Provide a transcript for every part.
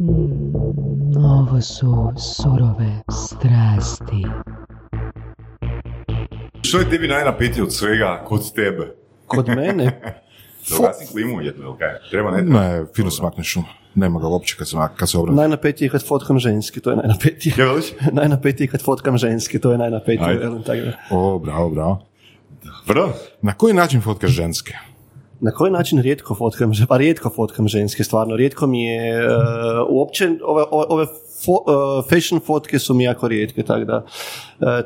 Mm, ovo su surove strasti. Što je tebi najnapetije od svega kod tebe? Kod mene? Dogasi klimu jedno, ili kaj? Treba ne? Ne, fino smakneš u. Nema ga uopće kad se, kad se obrati. Najnapetije kad fotkam ženski, to je najnapetije. Ja veliš? najnapetije kad fotkam ženski, to je najnapetije. Ajde. velim tako da. O, bravo, bravo. Bravo. Na koji način fotkaš ženske? Na koji način rijetko fotkam, pa rijetko fotkam ženske, stvarno, rijetko mi je, uh, uopće ove, ove, fo- uh, fashion fotke su mi jako rijetke, tako da, uh,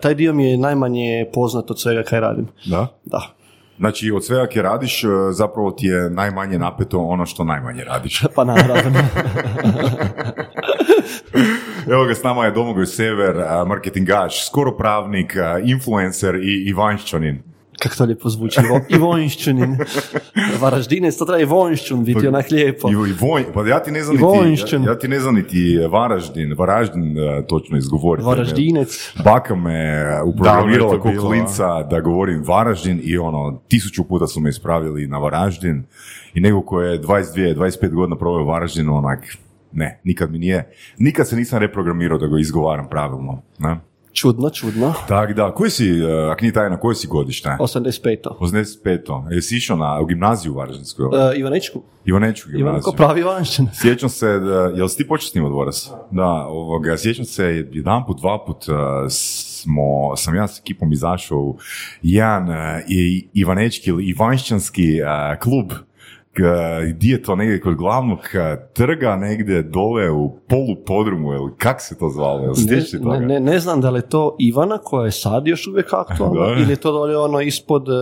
taj dio mi je najmanje poznat od svega kaj radim. Da? Da. Znači, od svega kje radiš, zapravo ti je najmanje napeto ono što najmanje radiš. Pa naravno. Evo ga, s nama je Domagoj Sever, marketingaš, skoro pravnik, influencer i Ivanščanin. Kako to lijepo zvuči, Ivo, Ivonšćunin. Varaždinec, to treba Ivonšćun biti onak lijepo. I, i Voj- pa ja ti ne znam niti, ja, ja ti ne znam niti Varaždin, Varaždin e, točno izgovoriti. Varaždinec. Baka me uprogramirala kog klinca da govorim Varaždin i ono, tisuću puta su me ispravili na Varaždin i nego ko je 22, 25 godina proveo u Varaždinu, onak, ne, nikad mi nije, nikad se nisam reprogramirao da ga izgovaram pravilno, ne? Čudno, čudno. Tak da, koji si, e, ako nije tajna, koji si godište? 85. 85. Jesi išao na, u gimnaziju u Varaždinskoj? Uh, Ivanečku. Ivanečku Ivan gimnaziju. ko pravi Ivanšćan. Sjećam se, da, jel si ti počeo snimati dvorac? Da, ovoga, sjećam se, jedan put, dva put smo, sam ja s ekipom izašao u jedan Ivanečki ili Ivanšćanski klub gdje je to negdje kod glavnog uh, trga, negdje dole u polupodrumu, ili kak se to zvalo, Ne, toga? ne, ne znam da li je to Ivana koja je sad još uvijek aktualna ili je to dolje ono ispod e,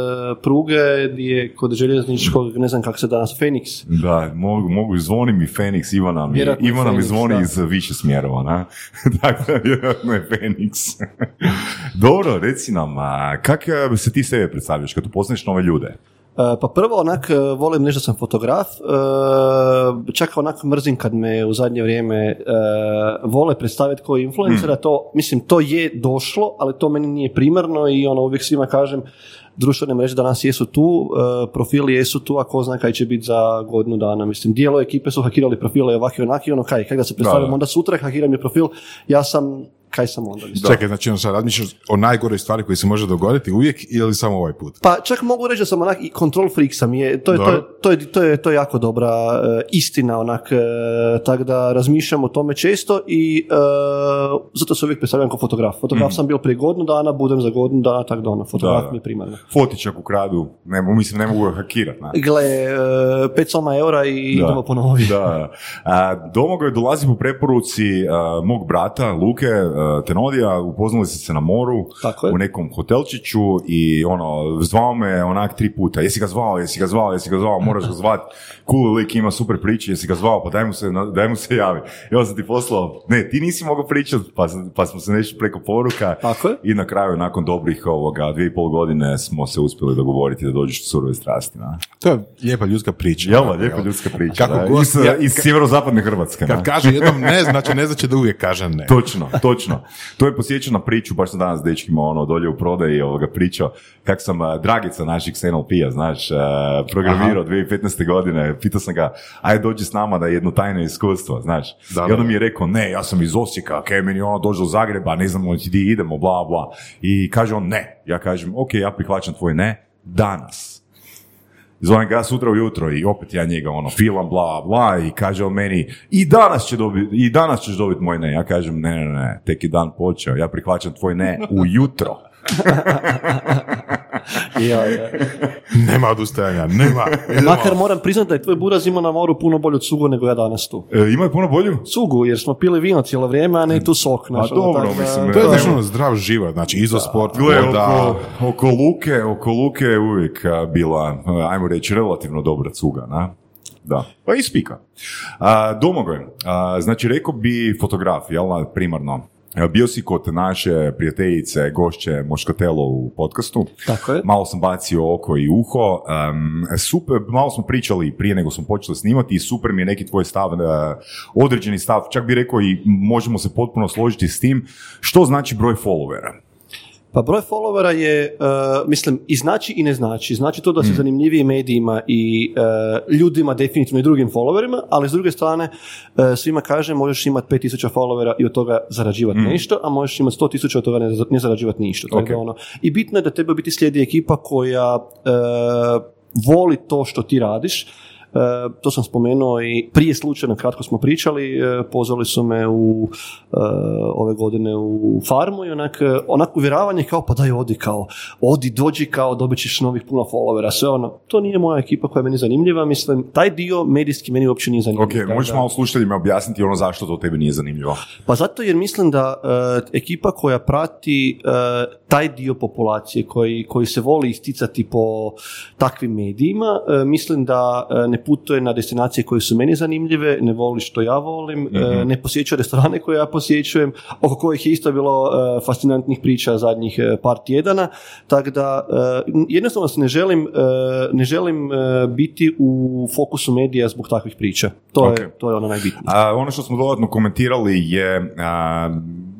pruge gdje je kod željezničkog, ne znam kako se danas, Feniks. Da, mogu, mogu zvoni mi Feniks, Ivana mi, Vjerojatno je Ivana mi Feniks, zvoni da. iz više smjerova, na? dakle, vjerojatno je Feniks. Dobro, reci nam, a, kak e, se ti sebe predstavljaš kad upoznaš nove ljude? E, Pa prvo onak e, volim da sam fotograf, e, čak onak mrzim kad me u zadnje vrijeme vole predstaviti kao influencera, to, mislim, to je došlo, ali to meni nije primarno i ono uvijek svima kažem, društvene mreže danas jesu tu, profili jesu tu, a ko zna kaj će biti za godinu dana. Mislim, dijelo ekipe su hakirali profile ovaki i onaki, ono kaj, kaj da se predstavljam, da. onda sutra hakiram je profil, ja sam, kaj sam onda? mislim. Čekaj, znači ono sad razmišljaš o najgoroj stvari koji se može dogoditi uvijek ili samo ovaj put? Pa čak mogu reći da sam onak i control freak sam je, to je, to je, to je, to je, to je jako dobra e, istina onak, e, tako da razmišljam o tome često i e, zato se uvijek predstavljam kao fotograf. Fotograf sam bio prije godinu dana, budem za godinu dana, tako da ono, fotograf Da, mi je primarno. Fotičak u kradu, ne, mislim, ne mogu ga hakirat? Gle, e, pet soma eura i Da. idemo ponovi. Da. A, Domagoj dolazi po preporuci mog brata Luke Tenodija, upoznali ste se na moru Tako je. u nekom hotelčiću i ono, zvao me onak tri puta, jesi ga zvao, jesi ga zvao, jesi ga zvao, moraš ga zvat, cool lik, ima super priče, jesi ga zvao, pa daj mu se, daj mu se javi. I onda sam ti poslao, ne, ti nisi mogao pričat, pa, pa smo se nešto preko poruka Tako je. i na kraju, nakon dobrih ovoga, dvije i pol godine smo se uspjeli dogovoriti da dođeš u surove strasti. Na? To je lijepa ljudska priča. Jel, da, lijepa ljudska priča. Kako da. god- iz, ja- iz sjeverozapadne Hrvatske. Kad da. kaže jednom ne, znači ne znači da uvijek kaže ne. Točno, točno. To je posjeća na priču, baš sam danas dečkima ono, dolje u prodaji ovoga pričao, kak sam Dragica naših NLP-a, znaš, programirao 2015. godine, pitao sam ga, aj dođi s nama da jedno tajno iskustvo, znaš. Da, I onda da. mi je rekao, ne, ja sam iz Osijeka, kaj meni ono dođe do Zagreba, ne znamo gdje idemo, bla, bla. I kaže on, ne. Ja kažem, ok, ja prihvaćam tvoj ne, danas. Zovem ga sutra ujutro i opet ja njega ono filam bla bla i kaže on meni i danas će dobiti i danas ćeš dobiti moj ne. Ja kažem ne ne ne, tek je dan počeo. Ja prihvaćam tvoj ne ujutro. Ja, ja. Nema odustajanja, nema. Makar moram priznati da je tvoj buraz imao na moru puno bolju cugu nego ja danas tu. E, ima je puno bolju? Cugu, jer smo pili vino cijelo vrijeme, a ne tu sok. znaš, ono, dobro, tako da- mislim, To je znači ono zdrav život, znači izosport, Gle, voda, oko, oko Luke, oko Luke je uvijek a, bila, a, ajmo reći, relativno dobra cuga, na? Da, pa i spika. A, Domagoj, a, znači rekao bi fotograf, jel, primarno. A, Bio si kod naše prijateljice, gošće Moškotelo u podcastu. Tako je. Malo sam bacio oko i uho. Um, super, malo smo pričali prije nego smo počeli snimati i super mi je neki tvoj stav, uh, određeni stav, čak bi rekao i možemo se potpuno složiti s tim. Što znači broj followera? Pa broj followera je, uh, mislim, i znači i ne znači. Znači to da Mm. se zanimljiviji medijima i uh, ljudima definitivno i drugim followerima, ali s druge strane uh, svima kaže možeš imati 5000 followera i od toga zarađivati nešto, a možeš imati 100.000 od toga ne, ne zarađivati ništa. Tako Mm. Ok. da ono, I bitno je da u biti slijedi ekipa koja uh, voli to što ti radiš, to sam spomenuo i prije slučajno, kratko smo pričali, e, pozvali su me u e, ove godine u farmu i onak, e, onak uvjeravanje kao pa daj odi kao, odi, dođi kao, dobit ćeš novih puno followera, sve ono, to nije moja ekipa koja je meni zanimljiva, mislim, taj dio medijski meni uopće nije zanimljiv. Ok, Da, možeš da. malo slušateljima objasniti ono zašto to tebi nije zanimljivo? Pa zato jer mislim da e, ekipa koja prati e, taj dio populacije koji, koji se voli isticati po takvim medijima, e, mislim da e, ne putuje na destinacije koje su meni zanimljive, ne voli što ja volim, e, ne posjećuje restorane koje ja posjećujem, oko kojih je isto bilo e, fascinantnih priča zadnjih e, par tjedana, tako da jednostavno se ne želim, ne želim biti u fokusu medija zbog takvih priča. To, Ok. je, to je ono najbitnije. A, ono što smo dodatno komentirali je, a,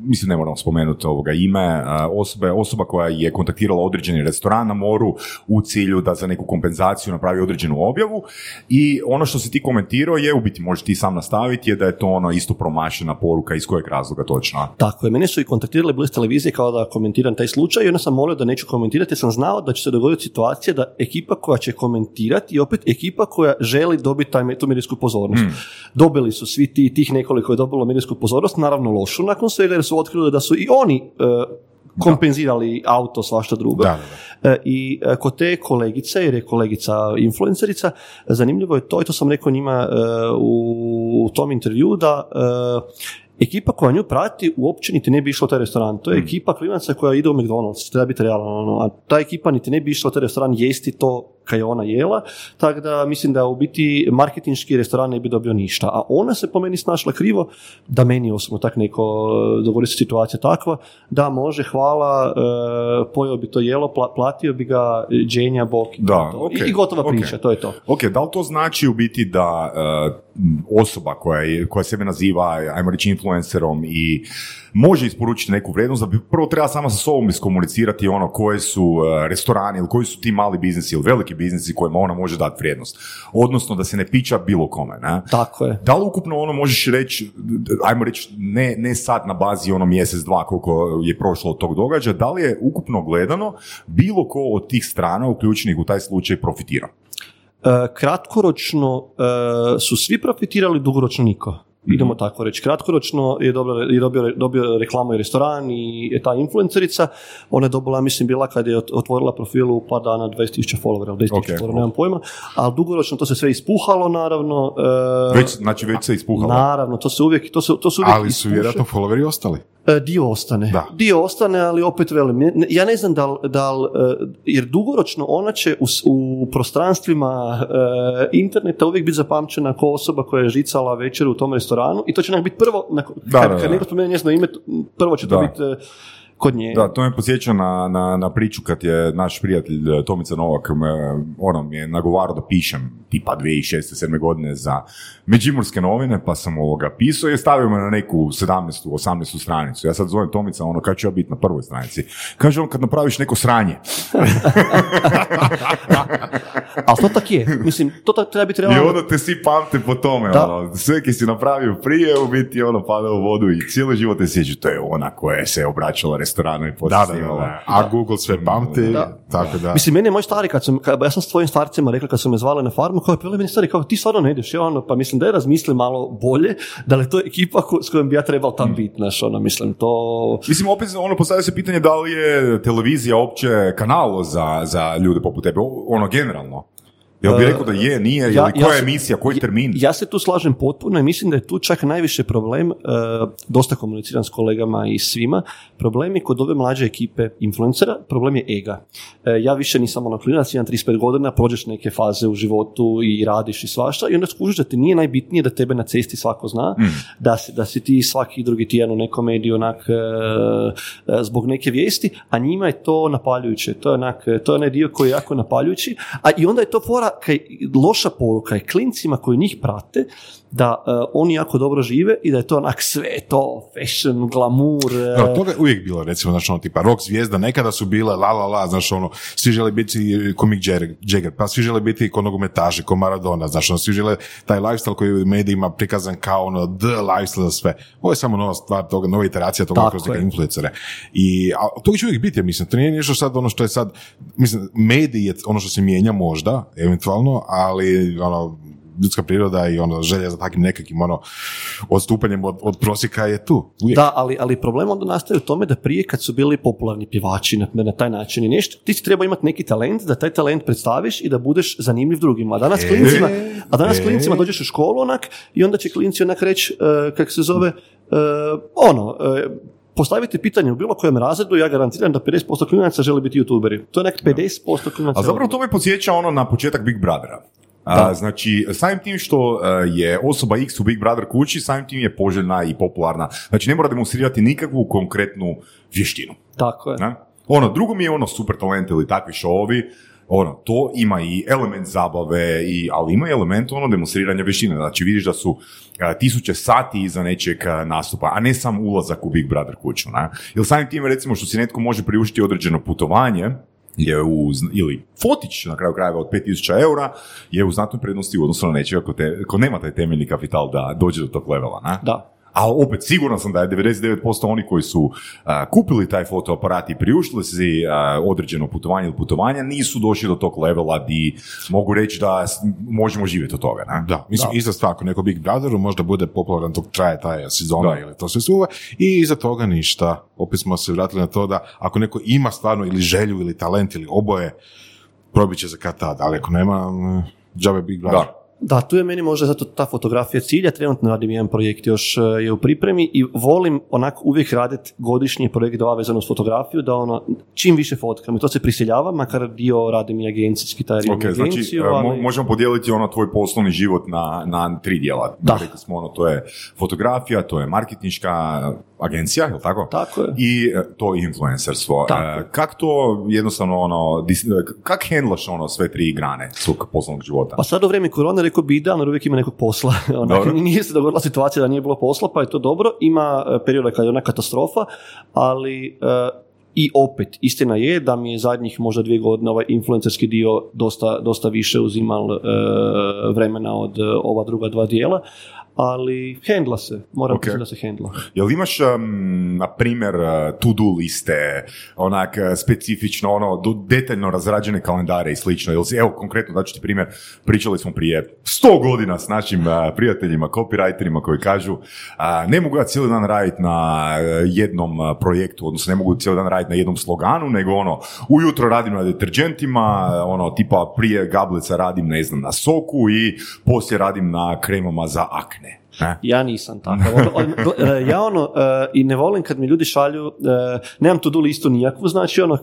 mislim ne moram spomenuti ovoga ime, osobe, osoba koja je kontaktirala određeni restoran na moru u cilju da za neku kompenzaciju napravi određenu objavu i ono što si ti komentirao je, u biti možeš ti sam nastaviti, je da je to ono isto promašena poruka iz kojeg razloga točno. Tako je, mene su i kontaktirali bili s televizije kao da komentiram taj slučaj i onda sam molio da neću komentirati jer sam znao da će se dogoditi situacija da ekipa koja će komentirati i opet ekipa koja želi dobiti taj, tu medijsku pozornost. Dobili su svi ti, tih nekoliko je dobilo medijsku pozornost, naravno lošu nakon svega jer su otkrili da su i oni e, kompenzirali auto, svašta drugo. Da, da, E, I e, kod te kolegice, jer je kolegica influencerica, zanimljivo je to, i to sam rekao njima e, u tom intervju, da e, ekipa koja nju prati uopće niti ne bi išla u taj restoran. To je ekipa klinaca koja ide u McDonald's, treba biti realno. ono, a ta ekipa niti ne bi išla u taj restoran jesti to je ona jela, tako da mislim da u biti marketinški restoran ne bi dobio ništa. A ona se po meni snašla krivo, da meni osobno tak neko e, dogodi se situacija takva, da može, hvala, e, pojeo bi to jelo, pla- platio bi ga dženja, bok i Da, to. ok, I, gotova priča, to je to. Ok, da li to znači u biti da e, osoba koja, je, koja sebe naziva, ajmo reći, influencerom i može isporučiti neku vrijednost, da bi prvo treba sama sa sobom iskomunicirati ono koje su e, restorani ili koji su ti mali biznisi ili veliki biznisi kojima ona može dati vrijednost. Odnosno da se ne pića bilo kome, ne? Tako je. Da li ukupno ono možeš reći, ajmo reći, ne, ne sad na bazi ono mjesec, dva koliko je prošlo od tog događaja, da li je ukupno gledano bilo ko od tih strana uključenih u taj slučaj profitirao? E, kratkoročno e, su svi profitirali, dugoročno niko. Mhm. Idemo tako reći. Kratkoročno je dobio, je dobio, dobio reklamu i restoran i je ta influencerica. Ona je dobila, mislim, bila kad je ot- otvorila profil u par dana 20.000 followera, 10.000 Ok, followera, nemam pojma. Ali dugoročno to se sve ispuhalo, naravno. e, Već, znači već se ispuhalo. Naravno, to se uvijek, to se, to se uvijek Ali su ispuše. vjerojatno followeri ostali. E, Dio ostane. Da. Dio ostane, ali opet velim. Ja ne znam da li, da li, e, jer dugoročno ona će u, u prostranstvima e, interneta uvijek biti zapamćena kao osoba koja je žicala večer u tom restoranu i to će onak biti prvo, nakon, Da, kad, neko spomene njezino ime, prvo će to biti e, kod nje. Da, to me podsjeća na, na, na priču kad je naš prijatelj eh, Tomica Novak me, ono, mi je nagovarao da pišem tipa 2006. 7. godine za Međimurske novine, pa sam ovoga pisao i stavio me na neku 17. 18. stranicu. Ja sad zovem Tomica, ono, kad ću ja biti na prvoj stranici? Kaže on, kad napraviš neko sranje. Ali to tak je. Mislim, to tak treba biti I realno. onda te svi pamte po tome, Da. ono, sve ki si napravio prije, u biti ono pada u vodu i cijelo život te sjeća, to je ona koja se obraćala restoranu i poslije Da, da, da. A Google sve pamti, Da. tako da. Mislim, meni je moj stari, kad sam, kad, ja sam s tvojim starcima rekla kad su me zvali na farmu, kao je meni stari, kao ti stvarno ne ideš, ja ono, pa mislim da je razmisli malo bolje, da li je to ekipa ko, s kojom bi ja trebao tam biti, znaš, ono, mislim, to... Mislim, opet ono, postavlja se pitanje da li je televizija opće kanal za, za ljude poput tebe, ono, generalno. Ja bih E, rekao da je, nije, ja- ili koja ja je se- emisija, koji termin? Ja se tu slažem potpuno i mislim da je tu čak najviše problem, e, dosta komuniciram s kolegama i svima, problem je kod ove mlađe ekipe influencera, problem je ega. E, ja više nisam ono klinac, imam 35 godina, prođeš neke faze u životu i radiš i svašta i onda skužiš da ti nije najbitnije da tebe na cesti svako zna, da, si, da si ti svaki drugi tjedan u nekom mediju onak e, zbog neke vijesti, a njima je to napaljujuće. To je, onak, to je onaj dio koji je jako napaljujući, a i onda je to fora kaj loša poruka je klincima koji njih prate, da e, oni jako dobro žive i da je to onak sve to, fashion, glamour. Da, toga je uvijek bilo, recimo, znaš, ono, tipa rock zvijezda, nekada su bile la la la, znaš, ono, svi žele biti ko Mick Jagger, pa svi žele biti ko nogometaši, ko Maradona, znaš, ono, svi žele taj lifestyle koji je u medijima prikazan kao ono, the lifestyle za sve. Ovo je samo nova stvar toga, nova iteracija toga Tako kroz neke influencere. I, a to će uvijek biti, ja mislim, to nije nešto sad ono što je sad, mislim, mediji je ono što se mijenja možda, eventualno, ali, ono, ljudska priroda i ono želja za takvim nekakvim ono odstupanjem od, od prosjeka je tu. Uvijek. Da, ali, ali problem onda nastaje u tome da prije kad su bili popularni pjevači na, na taj način i nešto, ti si treba imati neki talent da taj talent predstaviš i da budeš zanimljiv drugima. A danas E, klincima, a danas e. klincima dođeš u školu onak i onda će klinci onak reći, uh, kak se zove, uh, ono, e, postaviti pitanje u bilo kojem razredu, ja garantiram da 50% klinaca želi biti youtuberi. To je nek 50% klinaca. A zapravo to me podsjeća ono na početak Big Brothera. A, znači, samim tim što e, je osoba X u Big Brother kući, samim tim je poželjna i popularna. Znači, ne mora demonstrirati nikakvu konkretnu vještinu. Tako je. Ne? Ono, drugo mi je ono super talent ili takvi šovi, ono, to ima i element zabave, i, ali ima i element ono demonstriranja vještine. Znači vidiš da su a, tisuće sati iza nečeg a, nastupa, a ne sam ulazak u Big Brother kuću. Ne? Ili samim tim recimo što si netko može priuštiti određeno putovanje, je u, ili fotić na kraju krajeva od 5000 eura, je u znatnoj prednosti u odnosu na nečega ko, te, ko nema taj temeljni kapital da dođe do tog levela. Ne? Da. Ali opet siguran sam da je 99% oni koji su a, kupili taj fotoaparat i priuštili si a, određeno putovanje ili putovanja, nisu došli do tog levela di mogu reći da možemo živjeti od toga. Ne? Da, mislim, ista stvar, ako neko Big Brotheru možda bude popularan dok traje taj sezona Da. ili to sve suva i iza toga ništa. Opet smo se vratili na to da ako neko ima stvarno ili želju ili talent ili oboje, probit će za kad tad, ali ako nema, džabe Big Brother. Da. Da, tu je meni možda zato ta fotografija cilja, trenutno radim jedan projekt još e, je u pripremi i volim onako uvijek raditi godišnji projekt dva vezano uz fotografiju, da ono, čim više fotkam i to se prisiljava, makar dio radim i agencijski, taj radim Ok, i znači agenciju, mo- ali- možemo podijeliti ono tvoj poslovni život na, na tri dijela. Da. Rekli smo ono, to je fotografija, to je marketinška agencija, je li tako? Tako je. I e, to influencerstvo. Tako E, to jednostavno ono, dis- kak hendlaš ono sve tri grane svog poslovnog života? Pa sad u vrijeme korone rekao bi idealno jer uvijek ima nekog posla. Onak, nije se dogodila situacija da nije bilo posla, pa je to dobro. Ima e, perioda kad je ona katastrofa, ali e, i opet, istina je da mi je zadnjih možda dvije godine ovaj influencerski dio dosta, dosta više uzimal e, vremena od e, ova druga dva dijela, ali hendla se, moram Ok. priznati da se hendla. Jel imaš, um, na primjer, uh, to-do liste, onak uh, specifično, ono, detaljno razrađene kalendare i slično? Jel evo, konkretno, daću ti primjer, pričali smo prije 100 godina s našim uh, prijateljima, copywriterima koji kažu, uh, ne mogu ja cijeli dan raditi na jednom projektu, odnosno ne mogu cijeli dan raditi na jednom sloganu, nego ono, ujutro radim na deterđentima, ono, tipa prije gablica radim, ne znam, na soku i poslije radim na kremama za akne. Ne? Ja nisam takav. E, ja ono, e, i ne volim kad mi ljudi šalju, e, nemam to do listu nikakvu, znači ono,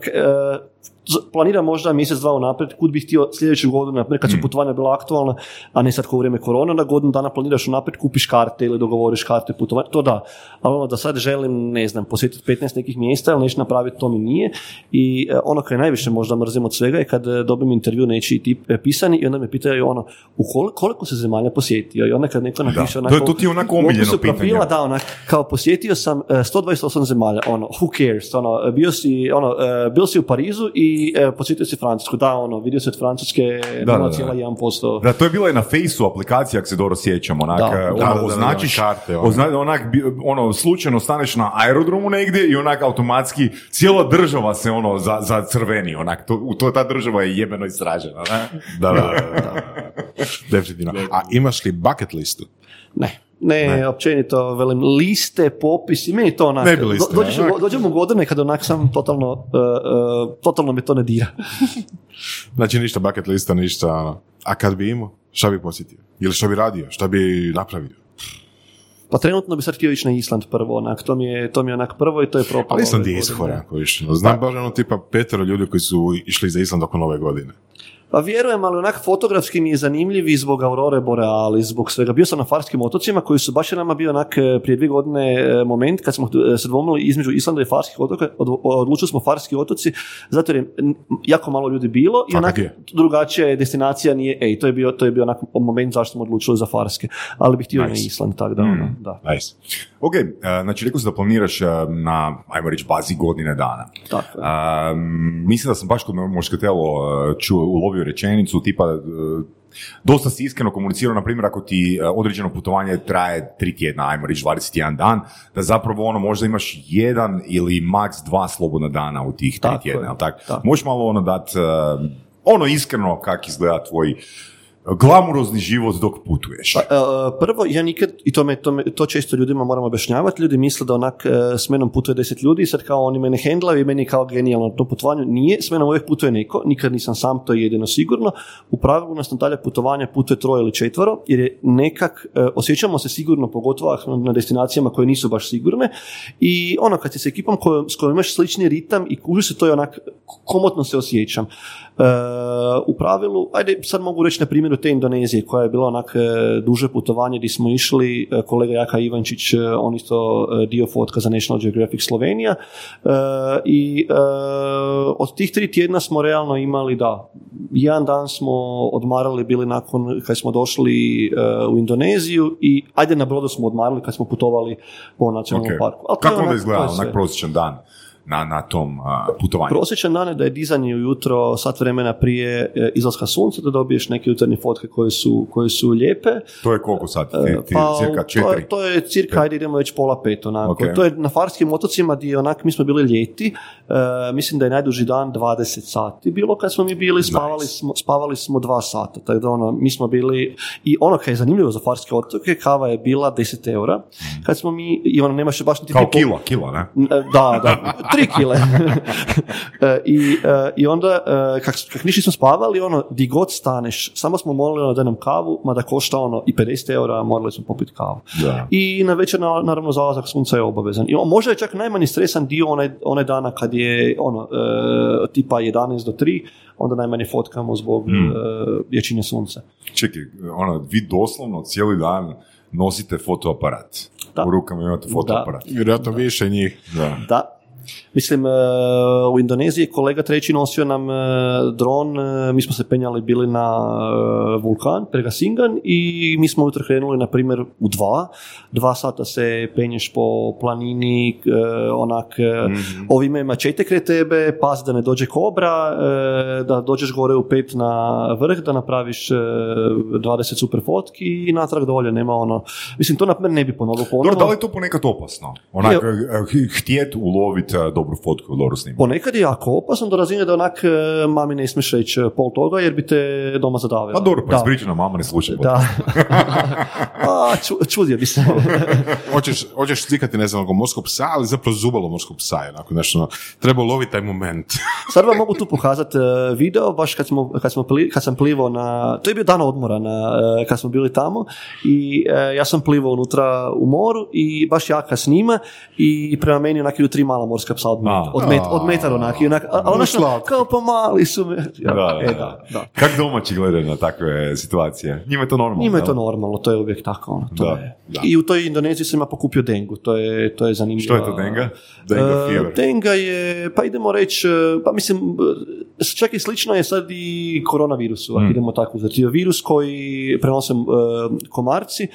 planiram možda mjesec, dva unaprijed, kud bih htio sljedeću godinu, naprijed kad su putovanja bila aktualna, a ne sad kao vrijeme korona, na godinu dana planiraš unaprijed, kupiš karte ili dogovoriš karte putovanja, to da. Ali ono da sad želim, ne znam, posjetiti 15 nekih mjesta, ali nešto napraviti, to mi nije. I e, ono koje najviše možda mrzim od svega je kad e, dobim intervju nečiji tip e, pisani i onda me pitaju ono, u kol- koliko se zemalja posjetio i onda kad neko napiše to onako, je- to ti je onako omiljeno pitanje. da, onak, kao posjetio sam e, 128 zemalja, ono, who cares, ono, bio si, ono, bil si u Parizu i e, posjetio si Francusku, da, ono, vidio se od Francuske Da, da, da. 0,1%. Da, to je bila i na Faceu aplikacija, ako se dobro sjećam, onak, Da. Da, ono, da, da, da, označiš, karte, ono. ozna- onak, ono, slučajno staneš na aerodromu negdje i onak automatski cijela država se ono za, za crveni, onak, to, to ta država je jebeno istražena, ne? Da, da, da, da. Definitivno. A imaš li bucket listu? Ne. Ne, općenito, velim, liste, popisi, meni to onak, Ne bi liste, do- dođeš dođem u godine kad onak sam totalno, e, e, totalno me to ne dira. Znači ništa bucket lista, ništa. ono. A kad bi imao, šta bi posjetio? Ili što bi radio? Šta bi napravio? Pa trenutno bi sad htio ići na Island prvo, onak, to mi je, to mi je onak prvo i to je propalo. Ali Island je ishora ako više. Znam baš ono tipa petero ljudi koji su išli za Island oko nove godine. Pa vjerujem, ali onak fotografski mi je zanimljiv i zbog Aurore Borealis, zbog svega. Bio sam na Farskim otocima koji su baš nama bio onak e, prije dvije godine e, moment kad smo e, se dvomili između Islanda i Farskih otoka, od- odlučili smo Farski otoci, zato jer je jako malo ljudi bilo i onak je. drugačija destinacija nije, ej, to je bio, to je bio onak moment zašto smo odlučili za Farske, ali bih htio i na Nice. Island, tako da, ono, da, Nice. Ok, znači rekao si da planiraš na, ajmo reći, bazi godine dana. tako. Um, mislim da sam baš kod Moškatelo uh, čuo, ulovio rečenicu tipa uh, dosta si iskreno komunicirao, na primjer, ako ti uh, određeno putovanje traje tri tjedna, ajmo reći 21 dan, da zapravo ono možda imaš jedan ili maks dva slobodna dana u tih tri Tako tjedna, je, jel tak? tako. Možeš malo ono dat, uh, ono iskreno kak izgleda tvoj glamurozni život dok putuješ. Pa, e, prvo, ja nikad, i to, me, to, me- to često ljudima moram objašnjavati, ljudi misle da onak e, s menom putuje deset ljudi i sad kao oni mene hendlaju i meni kao genijalno na tom putovanju. Nije, s menom uvijek putuje neko, nikad nisam sam, to je jedino sigurno. U pravilu nas na dalje putovanja putuje troje ili četvoro, jer je nekak, e, osjećamo se sigurno, pogotovo na destinacijama koje nisu baš sigurne i ono, kad si s ekipom kojom, s kojom imaš slični ritam i kuži se, to je onak, komotno se osjećam. E, u pravilu, ajde sad mogu reći na primjeru te Indonezije koja je bila onak e, duže putovanje gdje smo išli, e, kolega Jaka Ivančić, e, on isto e, dio fotka za National Geographic Slovenija E, i e, od tih tri tjedna smo realno imali da, jedan dan smo odmarali bili nakon kad smo došli e, u Indoneziju i ajde na brodu smo odmarali kad smo putovali po nacionalnom Ok. parku. Ali je Kako onda onak- izgleda onak prosječan dan na, na tom uh, putovanju? Prosječan dan je da je dizanje ujutro sat vremena prije e, izlaska sunca da dobiješ neke jutarnje fotke koje su, koje su lijepe. To je koliko sati? Ti, ti, Pa, cirka to, četiri? je, to je cirka, ajde idemo već pola pet onako. Ok. To je na Farskim otocima gdje onak mi smo bili ljeti, e, mislim da je najduži dan 20 sati bilo kad smo mi bili, spavali, smo, spavali smo dva sata, tako da ono, mi smo bili, i ono kaj je zanimljivo za Farske otoke, kava je bila 10 eura, kad smo mi, i ono nemaš baš niti Kao ti pol- kila, kila, ne? da, da, tri kile. E, I, e, I onda, e, kak, kak niš nismo spavali, ono, di god staneš, samo smo molili ono, da nam kavu, mada košta ono i 50 eura, morali smo popiti kavu. Da. I na večer, na- naravno, zalazak sunca je obavezan. I on, možda je čak najmanji stresan dio onaj, onaj dana kad je, ono, e, tipa 11 do 3, onda najmanje fotkamo zbog Hmm. mm. jačine sunca. Čekaj, ono, vi doslovno cijeli dan nosite fotoaparat. Da. U rukama imate fotoaparat. Vjerojatno više njih. Da. Da. Mislim, e, u Indoneziji je kolega treći nosio nam e, dron, e, mi smo se penjali bili na vulkan, Pegasingan i mi smo ujutro krenuli, na primjer, u dva. Dva sata se penješ po planini, onak, e, ovi imaju mačete kraj tebe, pas da ne dođe kobra, da dođeš gore u pet na vrh, da napraviš e, 20 super fotki i natrag dolje, nema ono, mislim, to na primjer ne bi ponovio ponovno. Dobro, da li je to ponekad opasno? Onak, htjet uloviti eh, dobru fotku, dobro snimku. Ponekad je jako opasno do razine da onak e, mami ne smiješ reći e, pol toga jer bi te doma zadavila. Pa dobro, pa ispričana mama ne sluša. Da. A, ču, čudio bi se. Hoćeš, hoćeš slikati, ne znam, morskog psa, ali zapravo zubalo morskog psa onako nešto, ono, treba loviti taj moment. Sad vam mogu tu pokazati e, video, baš kad, smo, kad, smo pli- kad sam plivao na, to je bio dan odmora na, kad smo bili tamo i ja sam plivao unutra u moru i baš jaka snima i prema meni onak idu tri mala morska psa od, met, A. od, met, od metar onak, i onak, a, a onak, Slatko. kao pa mali su me. Ja, Da, e, da, da, da. Kako domaći gledaju na takve situacije? Njima je to normalno. Njima je to normalno, to je uvijek tako. Ono, to Da, je. da. I u toj Indoneziji sam ja pokupio dengu, to je, to je zanimljivo. Što je to denga? Denga fever. denga je, pa idemo reći, e, pa mislim, e, čak i slično je sad i koronavirusu, Mm. idemo tako uzeti. Virus koji prenose e, komarci,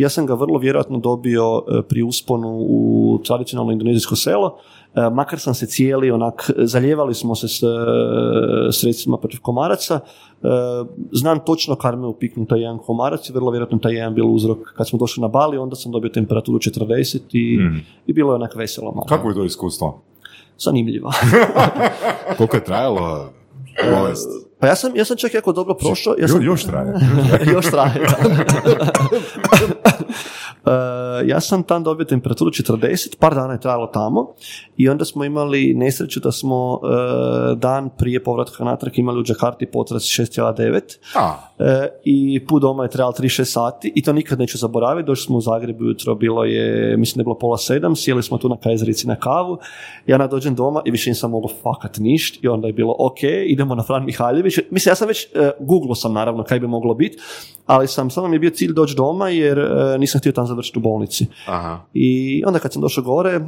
ja sam ga vrlo vjerojatno dobio e, pri usponu u tradicionalno indonezijsko selo, E, makar sam se cijeli onak, zaljevali smo se s e, sredstvima protiv komaraca, znam točno kad me upiknu taj jedan komarac i vrlo vjerojatno taj jedan bio uzrok kad smo došli na Bali, onda sam dobio temperaturu 40 i, Mm. i bilo je onak veselo malo. Kako je to iskustvo? Zanimljivo. Koliko je trajalo bolest? Pa ja sam, ja sam čak jako dobro prošao. Ja sam, još traje. još traje. E, ja sam tam dobio temperaturu 40, par dana je trajalo tamo i onda smo imali nesreću da smo e, dan prije povratka natrag imali u Jakarti potres 6,9 A, E, i put doma je trajalo 36 sati i to nikad neću zaboraviti. Došli smo u Zagreb ujutro, bilo je, mislim da je bilo pola sedam, sjeli smo tu na Kajzerici na kavu, ja na dođem doma i više nisam mogao fakat ništa i onda je bilo ok, idemo na Fran Mihaljević. Mislim, ja sam već, uh, googlao sam naravno kaj bi moglo biti, ali sam, samo mi je bio cilj doći doma jer e, nisam htio tam završiti u bolnici. aha. I onda kad sam došao gore, e,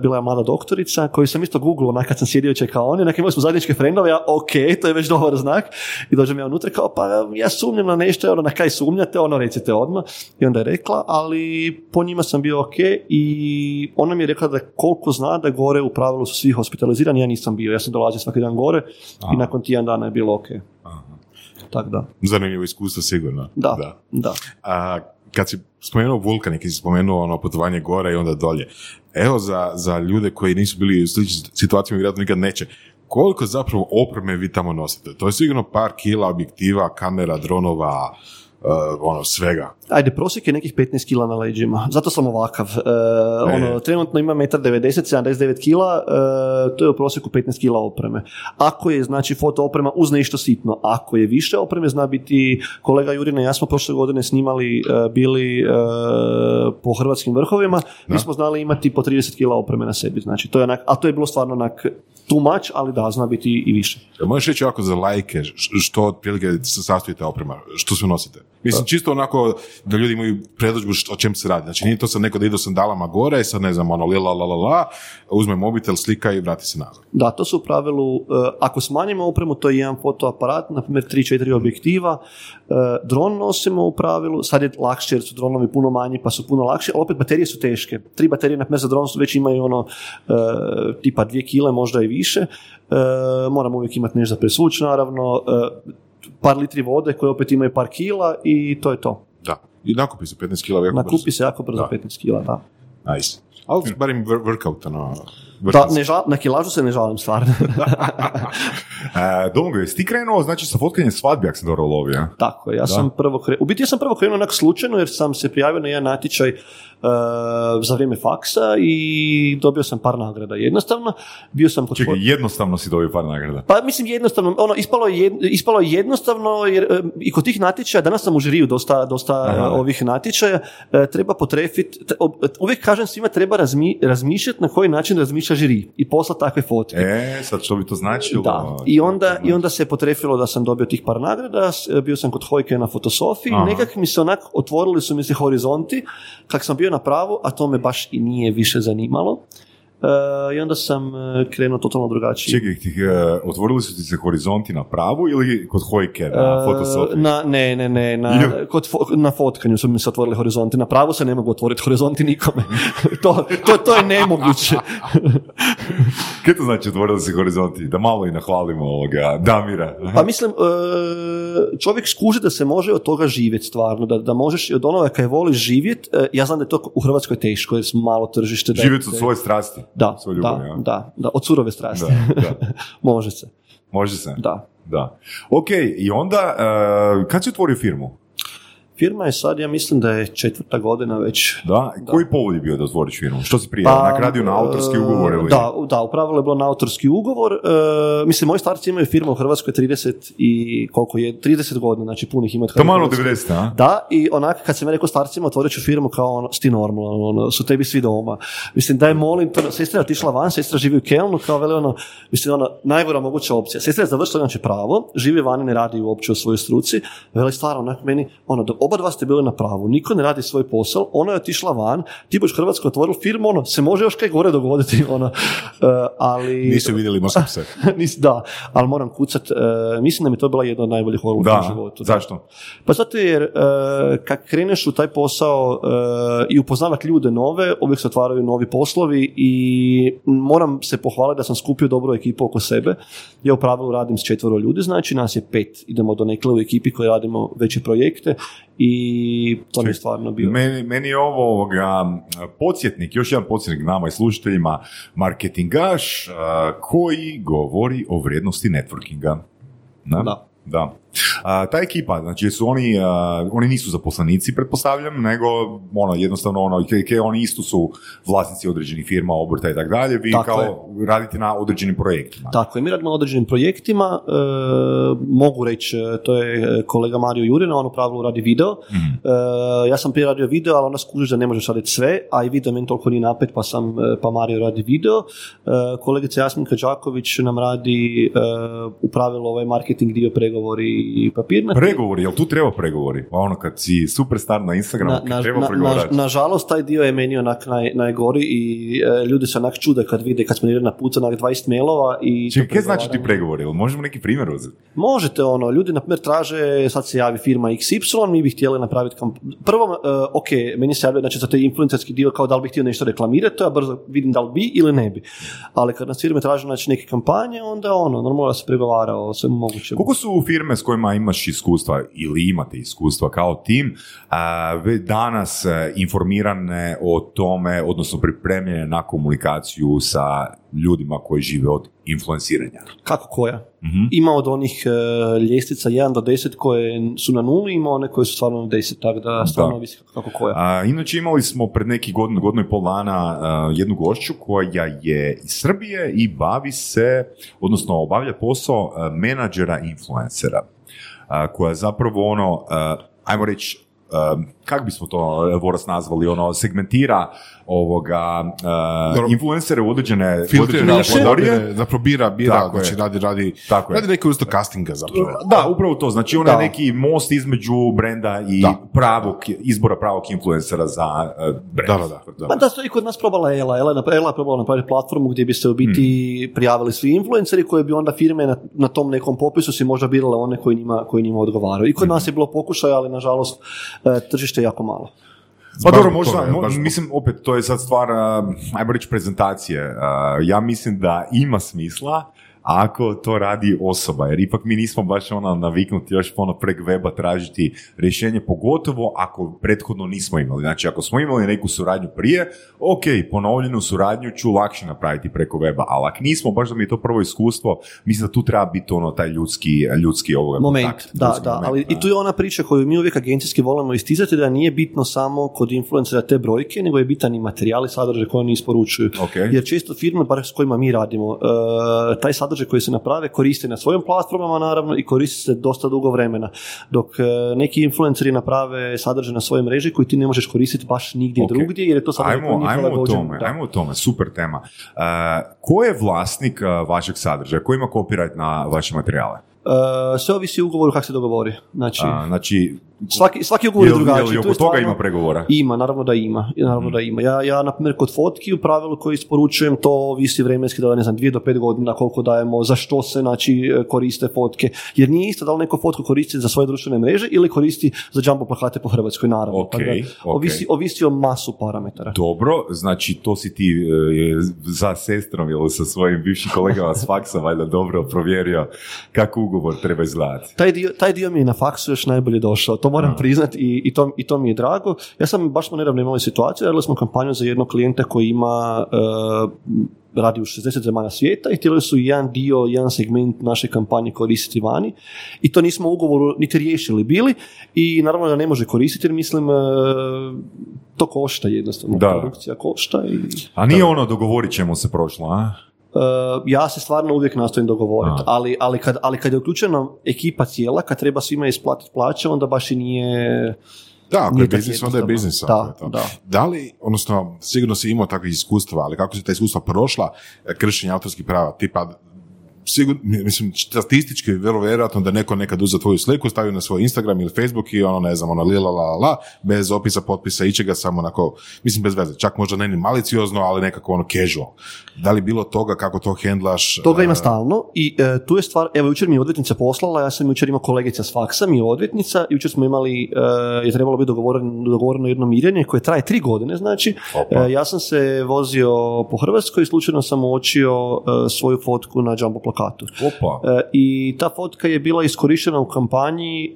bila je mlada doktorica koju sam isto googlao onak kad sam sjedio čekao oni, onak imali smo zajedničke frendove, ja ok, to je već dobar znak. I dođem ja unutra kao, pa ja sumnjam na nešto, ono na kaj sumnjate, ono recite odmah. I onda je rekla, ali po njima sam bio ok i ona mi je rekla da koliko zna da gore u pravilu su svi hospitalizirani, ja nisam bio, ja sam dolazio svaki dan gore i nakon tjedan dana je bilo ok. Tako da, Zanimljivo iskustvo sigurno. da, da. A, kad si spomenuo vulkan i kad si spomenuo ono putovanje gore i onda dolje, evo za, za ljude koji nisu bili u sličnim situacijama vjerojatno nikad neće, koliko zapravo opreme vi tamo nosite? To je sigurno par kila objektiva, kamera, dronova, ono, svega. Ajde, prosjek je nekih 15 kila na leđima, zato sam ovakav. E, ono, trenutno ima 1,90 79 kila, e, to je u prosjeku 15 kila opreme. Ako je, znači, foto oprema uz nešto sitno, ako je više opreme, zna biti, kolega Jurina i ja smo prošle godine snimali, bili e, po hrvatskim vrhovima, mi smo znali imati po 30 kila opreme na sebi, znači, to je onak, a to je bilo stvarno onak too much, ali da, zna biti i više. Možeš reći ovako za lajke, što otprilike se sastoji ta oprema, što sve nosite? Mislim, čisto onako da ljudi imaju predodžbu što- o čem se radi. Znači, nije to sad neko da ide u sandalama gore, sad ne znam, ono, li la la la la, uzme mobitel, slika i vrati se nazad. Da, to su u pravilu, e, ako smanjimo opremu, to je jedan fotoaparat, na primjer 3-4 objektiva, e, dron nosimo u pravilu, sad je lakše jer su dronovi puno manji pa su puno lakše, ali opet baterije su teške. Tri baterije na primjer za dron su već imaju ono e, tipa 2 kile, možda i više. Moramo uvijek imati nešto za presvuć, naravno, par litri vode koje opet imaju par kila i to je to. Da. I nakupi se 15 kila jako brzo. Nakupi se jako brzo Da. 15 kila, da. Nice. Ali barem wor- workout, ono, Da, ne žal, na kilažu se ne žalim stvarno. E, Domagoj, jesi ti krenuo, znači, sa fotkanjem svadbi, ako sam dobro ulovio? a? Tako, ja sam prvo krenuo, u biti ja sam prvo krenuo onako slučajno jer sam se prijavio na jedan natječaj uh, za vrijeme faksa i dobio sam par nagrada. Jednostavno, bio sam kod... Čekaj, jednostavno si dobio par nagrada. Pa mislim jednostavno, ono, ispalo je, jed- ispalo je jednostavno jer e, i kod tih natječaja, danas sam u žiriju dosta, dosta e, ovih natječaja, e, treba potrefiti, uvijek kažem svima treba razmi, razmišljati na koji način razmišlja žiri i poslati takve fotke. E, sad što bi to značilo? Da, i onda, i onda se potrefilo da sam dobio tih par nagrada, bio sam kod Hojke na fotosofiji, Aha. nekak mi se onak, otvorili su mi se horizonti, kak sam bio na pravu, a to me baš i nije više zanimalo. E, I onda sam e, krenuo totalno drugačije. Čekaj, ti, e, otvorili su ti se horizonti na pravu ili kod Hojke na fotosofiji? Na, ne, ne, ne, na, kod fo- na fotkanju su mi se otvorili horizonti. Na pravu se ne mogu otvoriti horizonti nikome. to, to, to je nemoguće. Kaj to znači otvorili se horizonti? Da malo i nahvalimo ovoga Damira. Pa mislim, čovjek skuži da se može od toga živjeti stvarno, da, da možeš i od onoga kaj voliš živjeti, ja znam da je to u Hrvatskoj teško, jer malo tržište. Živjeti od svoje strasti. Da, svoje ljubavi, da, ja? da, da, od surove strasti. Da, da. može se, Može se? da. Da. Ok, i onda, e, kad si otvorio firmu? Firma je sad, ja mislim da je četvrta godina već. Da? Koji povod je bio da otvoriš firmu? Što si prije? Pa, radio na autorski e, ugovor ili? Da, da, u pravilu je bilo na autorski ugovor. E, mislim, moji starci imaju firmu u Hrvatskoj 30 i koliko je, 30 godina, znači punih imaju. To malo 90, a? Da, i onako kad sam ja rekao starcima, otvorit ću firmu kao ono, sti normalno, ono, su tebi svi doma. Mislim, daj molim, to, sestra je otišla van, sestra živi u Kelnu, kao veli ono, mislim, ono, najgora moguća opcija. Sestra je završila znači pravo, živi vani, ne radi uopće u svojoj struci, veli stvarno, onak meni, ono, da oba dva ste bili na pravu, niko ne radi svoj posao, ona je otišla van, ti boš Hrvatsko otvoril firmu, ono, se može još kaj gore dogoditi, ono, e, ali... Nisu vidjeli moskam se. Da, ali moram kucat, e, mislim da mi je to bila jedna od najboljih odluka Da, u životu. zašto? Pa zato jer e, kad kreneš u taj posao i upoznavati ljude nove, uvijek se otvaraju novi poslovi i moram se pohvaliti da sam skupio dobru ekipu oko sebe. Ja u pravilu radim s četvero ljudi, znači nas je pet. Idemo do nekle u ekipi koji radimo veće projekte i to mi je stvarno bio. Meni, meni je ovo ovoga, podsjetnik, još jedan podsjetnik nama i slušateljima, marketingaš koji govori o vrijednosti networkinga. Da. Da. A, ta ekipa, znači su oni, a, oni nisu zaposlenici, pretpostavljam, nego ono, jednostavno ono, ke, ke oni isto su vlasnici određenih firma, obrta i tako dalje, vi Tako kao je. radite na određenim projektima. Tako je, mi radimo na određenim projektima, e, mogu reći, e, to je kolega Mario Jurina, on u pravilu radi video. E, ja sam prije radio video, ali onda skužiš da ne možeš raditi sve, a i video meni toliko nije napet, pa sam, e, pa Mario radi video. E, kolegica Jasminka Đaković nam radi e, u pravilu ovaj marketing dio pregovori i papirnati. Pregovori, jel tu treba pregovori? Pa ono kad si superstar na Instagramu, Na, kad na, treba pregovarati. na- nažalost, taj dio je meni onak naj, najgori i e, ljudi se onak čude kad vide, kad smo na putu onak 20 mailova i... Čekaj, kaj znači ti pregovori? Jel možemo neki primjer uzeti? Možete ono, ljudi na primjer traže, sad se javi firma XY, mi bi htjeli napraviti kamp... Prvo, uh, ok, meni se javlja znači, za taj influencerski dio kao da li bi htio nešto reklamirati, to ja brzo vidim da li bi ili ne bi. Ali kad nas firme traže znači, neke kampanje, onda ono, normalno da se pregovara o svemu mogućem. Koliko su firme s kojima imaš iskustva ili imate iskustva kao tim već danas e, informirane o tome, odnosno pripremljene na komunikaciju sa ljudima koji žive od influenciranja? Kako koja? Mhm. Ima od onih uh, ljestvica 1 do 10 koje su na nuli, ima one koje su stvarno na 10, tako da stvarno Da. ovisi kako koja. A, inače imali smo pred neki godinu, godinu i pol dana a, jednu gošću koja je iz Srbije i bavi se, odnosno obavlja posao a, menadžera influencera, koja zapravo ono, ajmo reći, kako bismo to Voras nazvali, ono, segmentira ovoga Dobro. influencere u određene, kategorije. zapravo bira, bira, Tako je. znači radi, radi, Tako radi neki usto castinga zapravo. Da, upravo to. Znači, ona je neki most između brenda i Da. pravog, izbora pravog influencera za uh, brand. Da, da, da. Pa da, i kod nas probala Ela. Ela Ela je probala napraviti platformu gdje bi se u biti Hmm. prijavili svi influenceri koje bi onda firme na, na tom nekom popisu si možda birale one koji njima, koji njima odgovaraju. I kod Hmm. nas je bilo pokušaja, ali nažalost e, tržište je jako malo. Pa Baš dobro, možda, mo- mislim, opet, to je sad stvar, ajmo reći, prezentacije. Ja mislim da ima smisla ako to radi osoba, jer ipak mi nismo baš ono naviknuti još ono prek weba tražiti rješenje, pogotovo ako prethodno nismo imali. Znači, ako smo imali neku suradnju prije, ok, ponovljenu suradnju ću lakše napraviti preko weba, ali ako nismo, baš da mi je to prvo iskustvo, mislim da tu treba biti ono taj ljudski, ljudski ovoga Moment, kontakt, da, ljudski da, moment, ali i tu je ona priča koju mi uvijek agencijski volimo istizati da nije bitno samo kod influencera te brojke, nego je bitan i materijal i sadržaj koji oni isporučuju. Ok. Jer često firme, bar s kojima mi radimo, e, taj sadržaj koji se naprave koriste na svojim platformama naravno i koriste se dosta dugo vremena. Dok e, neki influenceri naprave sadržaj na svojoj mreži koji ti ne možeš koristiti baš nigdje Ok. drugdje jer je to sadržaj koji Ajmo, nije ajmo o tome, Da. ajmo o tome, super tema. Uh, ko je vlasnik uh, vašeg sadržaja? Ko ima copyright na vaše materijale? E, sve ovisi o ugovoru kako se dogovori. Znači, A, znači, svaki, svaki ugovor je drugačiji. jel, oko je toga stvarno- ima pregovora? Ima, naravno da ima. Naravno da ima. Ja, ja na primjer, kod fotki u pravilu koji isporučujem, to visi vremenski da ne znam, dvije do pet godina koliko dajemo, za što se znači, koriste fotke. Jer nije isto da li neko fotku koristi za svoje društvene mreže ili koristi za jumbo plakate po Hrvatskoj, naravno. Pa da, ok. ovisi, ovisi o masu parametara. Dobro, znači to si ti e, za sestrom ili sa svojim bivšim kolegama s faksa valjda dobro provjerio kako ugovor treba izgledati. Taj dio, taj dio mi je na faksu još najbolje došao, to moram priznati i, i, to, i to mi je drago. Ja sam baš smo nedavno imali situaciju, radili smo kampanju za jednog klijenta koji ima e, radi u 60 zemalja svijeta i htjeli su jedan dio, jedan segment naše kampanje koristiti vani i to nismo u ugovoru niti riješili bili i naravno da ne može koristiti jer mislim e, to košta jednostavno, Da. produkcija košta i A nije ono dogovorit ćemo se prošlo, a? Uh, ja se stvarno uvijek nastojim dogovoriti, ali, ali, kad, ali kad je uključena ekipa cijela, kad treba svima isplatiti plaće, onda baš i nije... Da, ako Nije je biznis, onda je biznis. Da, da. Da li, odnosno, sigurno si imao takvih iskustva, ali kako se ta iskustva prošla, e, kršenje autorskih prava, tipa, sigurno, mislim, statistički je vrlo vjerojatno da neko nekad uzeo tvoju sliku, stavio na svoj Instagram ili Facebook i ono, ne znam, ono, li la la la, la, bez opisa, potpisa, ičega, samo onako, mislim, bez veze, čak možda ne ni maliciozno, ali nekako ono casual. Da li bilo toga kako to hendlaš? Toga ima e, stalno i e, tu je stvar, evo jučer mi je odvjetnica poslala, ja sam jučer imao kolegica s faksa, mi je odvjetnica, jučer smo imali, e, je trebalo biti dogovoreno, dogovoreno jedno mirenje koje traje tri godine, znači. E, ja sam se vozio po Hrvatskoj i slučajno sam uočio e, svoju fotku na jumbo plakatu. Opa. E, I ta fotka je bila iskorištena u kampanji e,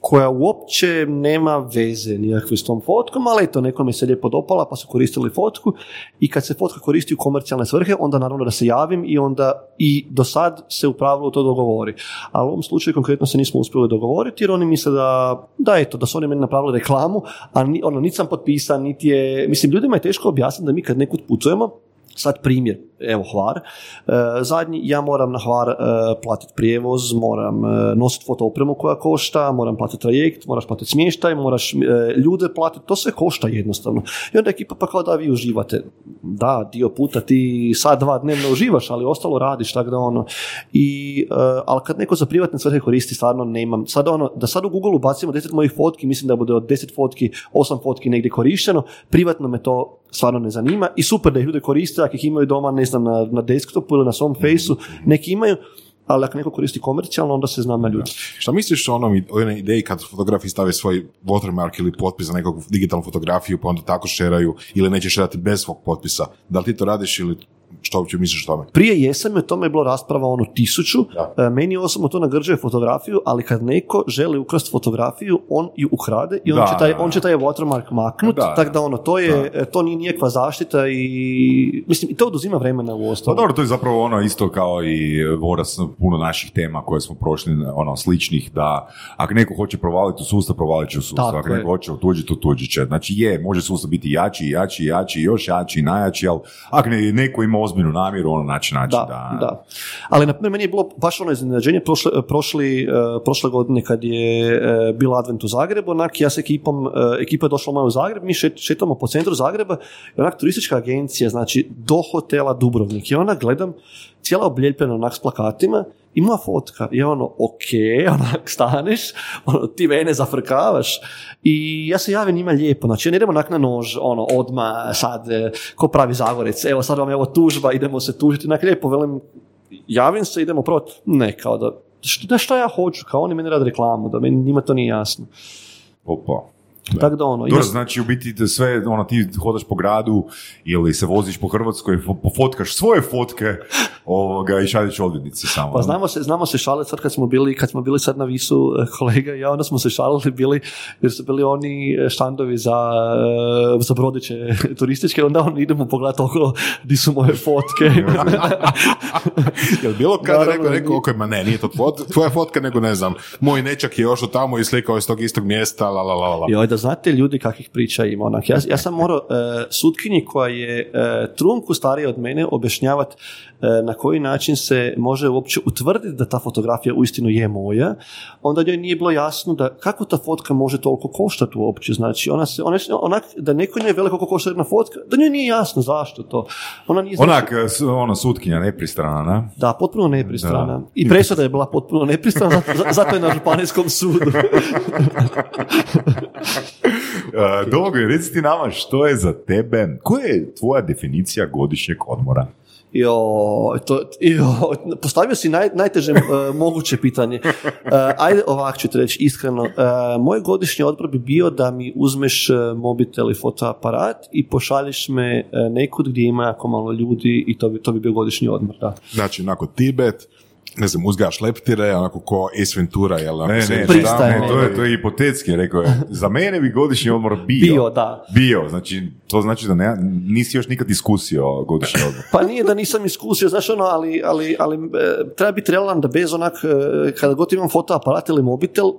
koja uopće nema veze nikakve s tom fotkom, ali eto, nekom je se lijepo dopala pa su koristili fotku i kad se fotka koristi u komercijalne svrhe, onda naravno da se javim i onda i do sad se u pravilu to dogovori. Ali u ovom slučaju konkretno se nismo uspjeli dogovoriti jer oni misle da, da eto, da su oni meni napravili reklamu, a ni, ono, niti sam potpisan, niti je, mislim, ljudima je teško objasniti da mi kad nekud putujemo, sad primjer, evo Hvar, e, zadnji, ja moram na Hvar e, platiti prijevoz, moram e, nositi foto opremu koja košta, moram platiti trajekt, moraš platiti smještaj, moraš e, ljude platiti, to sve košta jednostavno. I onda ekipa pa kao da vi uživate. Da, dio puta ti sad dva dnevno uživaš, ali ostalo radiš, tako da ono. I, ali kad neko za privatne svrhe koristi, stvarno nemam. Sad ono, da sad u Google bacimo 10 mojih fotki, mislim da bude od 10 fotki, 8 fotki negdje korišteno, privatno me to stvarno ne zanima i super da ih ljudi koriste, ako ih imaju doma, ne znam, na, na desktopu ili na svom fejsu, neki imaju, ali ako neko koristi komercijalno, onda se zna na ljudi. Šta misliš o onom, o onoj ideji kad fotografi stave svoj watermark ili potpis za nekog digitalnu fotografiju pa onda tako šeraju ili neće šerati bez svog potpisa? Da li ti to radiš ili što uopće misliš o tome? Prije jesam i o tome je bilo rasprava ono tisuću. E, Meni osobno to nagrđuje fotografiju, ali kad neko želi ukrasti fotografiju, on ju ukrade i on, Da, će, taj, da, on će taj watermark maknut, Da, tako da ono, to je, e, to nije nikakva zaštita i mislim, i to oduzima vremena u Pa osnovu. dobro, to je zapravo ono isto kao i voras puno naših tema koje smo prošli, ono, sličnih, da ako neko hoće provaliti u sustav, provalit će u sustav. Tako ako je. neko hoće otuđiti, otuđit će. Znači je, može sustav biti jači, jači, jači, još jači, najjači, ali ako ne, neko ima ozbiljnu namjeru, ono naći način Da, da... da. Ali na primjer meni je bilo baš ono iznenađenje prošle, prošli, e, prošle godine kad je e, bila advent u Zagrebu, onak ja s ekipom, e, ekipa je došla moja u Zagreb, mi šet- šetamo po centru Zagreba i onak turistička agencija, znači do hotela Dubrovnik i ona gledam cijela obljeljpena onak s plakatima i moja fotka je ono, ok, onak staneš, ono, ti mene zafrkavaš i ja se javim njima lijepo, znači ne idem onak na nož, ono, odma sad, e, ko pravi Zagorec, evo sad vam je ovo tužba, idemo se tužiti, onak lijepo, velim, javim se, idemo proti, ne, kao da, da šta ja hoću, kao oni meni rade reklamu, da meni njima to nije jasno. Opa. Tako da ono, Dobro, znači u biti te sve, ono, ti hodaš po gradu ili se voziš po Hrvatskoj, fo- pofotkaš svoje fotke ovoga, i šalješ odvjetnici samo. Pa znamo se, znamo se šaliti sad kad smo bili, kad smo bili sad na Visu, eh, kolega i ja, onda smo se šalili bili, jer su bili oni eh, štandovi za, eh, za brodiće turističke, onda on idemo pogledati okolo di su moje fotke. Jel bilo kada rekao, rekao, ok, ma ne, nije to tvoj- tvoja fotka, nego ne znam, moj nečak je još od tamo i slikao iz tog istog mjesta, la la la la. Joj, da znate ljudi kakvih priča ima. Onak. Ja, ja sam morao eh, sutkinji koja je uh, trunku starija od mene objašnjavati eh, na koji način se može uopće utvrditi da ta fotografija uistinu je moja, onda njoj nije bilo jasno da kako ta fotka može toliko koštati uopće. Znači, ona se, ona, onak, da neko njoj veli koliko košta jedna fotka, da njoj nije jasno zašto to. Ona nije znači- Onak, ono, sutkinja, nepristrana, na? Da, potpuno nepristrana. Da. I presuda je bila potpuno nepristrana, zato, zato je na županijskom sudu. Uh, Domagoj, reci ti nama što je za tebe, koja je tvoja definicija godišnjeg odmora? Jo, to, jo, postavio si naj, najteže e, moguće pitanje. E, ajde ovak ću ti reći iskreno. E, moj godišnji odbor bi bio da mi uzmeš mobitel i fotoaparat i pošalješ me nekud gdje ima jako malo ljudi i to bi, to bi bio godišnji odmor. Da. Znači, onako, Tibet, ne znam, uzgajaš leptire, onako ko Ace Ventura, jel? Ne, ne, tamo ne, to je, to je hipotetski, rekao je. Za mene bi godišnji odmor bio. Bio, da. Bio, znači, to znači da ne, nisi još nikad iskusio godišnji odmor. Pa nije da nisam iskusio, znaš ono, ali, ali, ali e, treba biti realan da bez onak, e, kada god imam fotoaparat ili mobitel, e,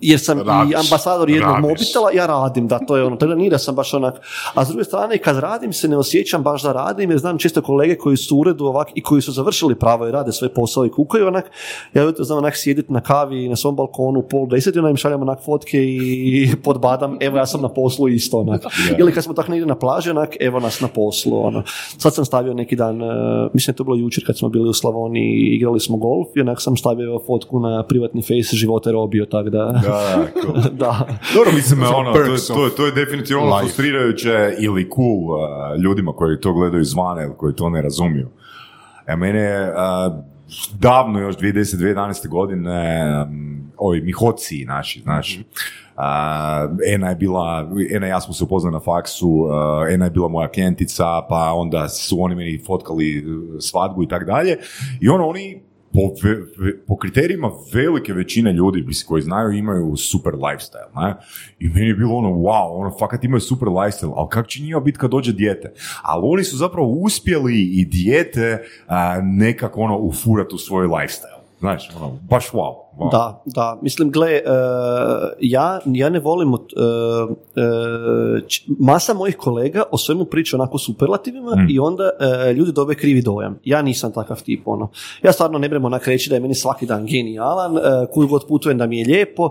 jer sam i Radiš. ambasador jednog Radiš. mobitela, ja radim, da, to je ono, da sam baš onak, a s druge strane, kad radim se ne osjećam baš da radim, jer znam često kolege koji su u uredu ovak i koji su završili pravo i rade svoj posao i kukaju onak, ja ujutro znam onak sjediti na kavi na svom balkonu u pol deset i onda im šaljem onak fotke i podbadam, evo ja sam na poslu isto onak. Ili kad smo tako negdje na plaži, onak, evo nas na poslu, ono. Sad sam stavio neki dan, e, mislim je to bilo jučer kad smo bili u Slavoniji i igrali smo golf i onak sam stavio fotku na privatni face života robio, tako da... Da, cool. da. Dobro, mislim, ono, to, je, to, je- to je definitivno ono life. frustrirajuće ili cool uh, ljudima koji to gledaju izvana ili koji to ne razumiju. E, mene je uh, davno, još 2010-2011. godine, um, ovi mihoci naši, znaš, Uh, Ena je bila, Ena i ja smo se upoznali na faksu, uh, Ena je bila moja klijentica, pa onda su oni meni fotkali uh, svadbu i tak dalje. I ono, oni po, po kriterijima velike većine ljudi koji znaju imaju super lifestyle. Ne? I meni je bilo ono, wow, ono, fakat imaju super lifestyle, ali kako će njima biti kad dođe dijete? Ali oni su zapravo uspjeli i dijete a, nekako ono ufurati u svoj lifestyle. Znaš, ono, baš wow. Wow. Da, da. Mislim, gle, e, ja, ja ne volim, uh, masa mojih kolega o svemu priča onako superlativima Mm. i onda ljudi dobe krivi dojam. Ja nisam takav tip, ono. Ja stvarno ne bremo onak reći da je meni svaki dan genijalan, uh, kud god putujem da mi je lijepo.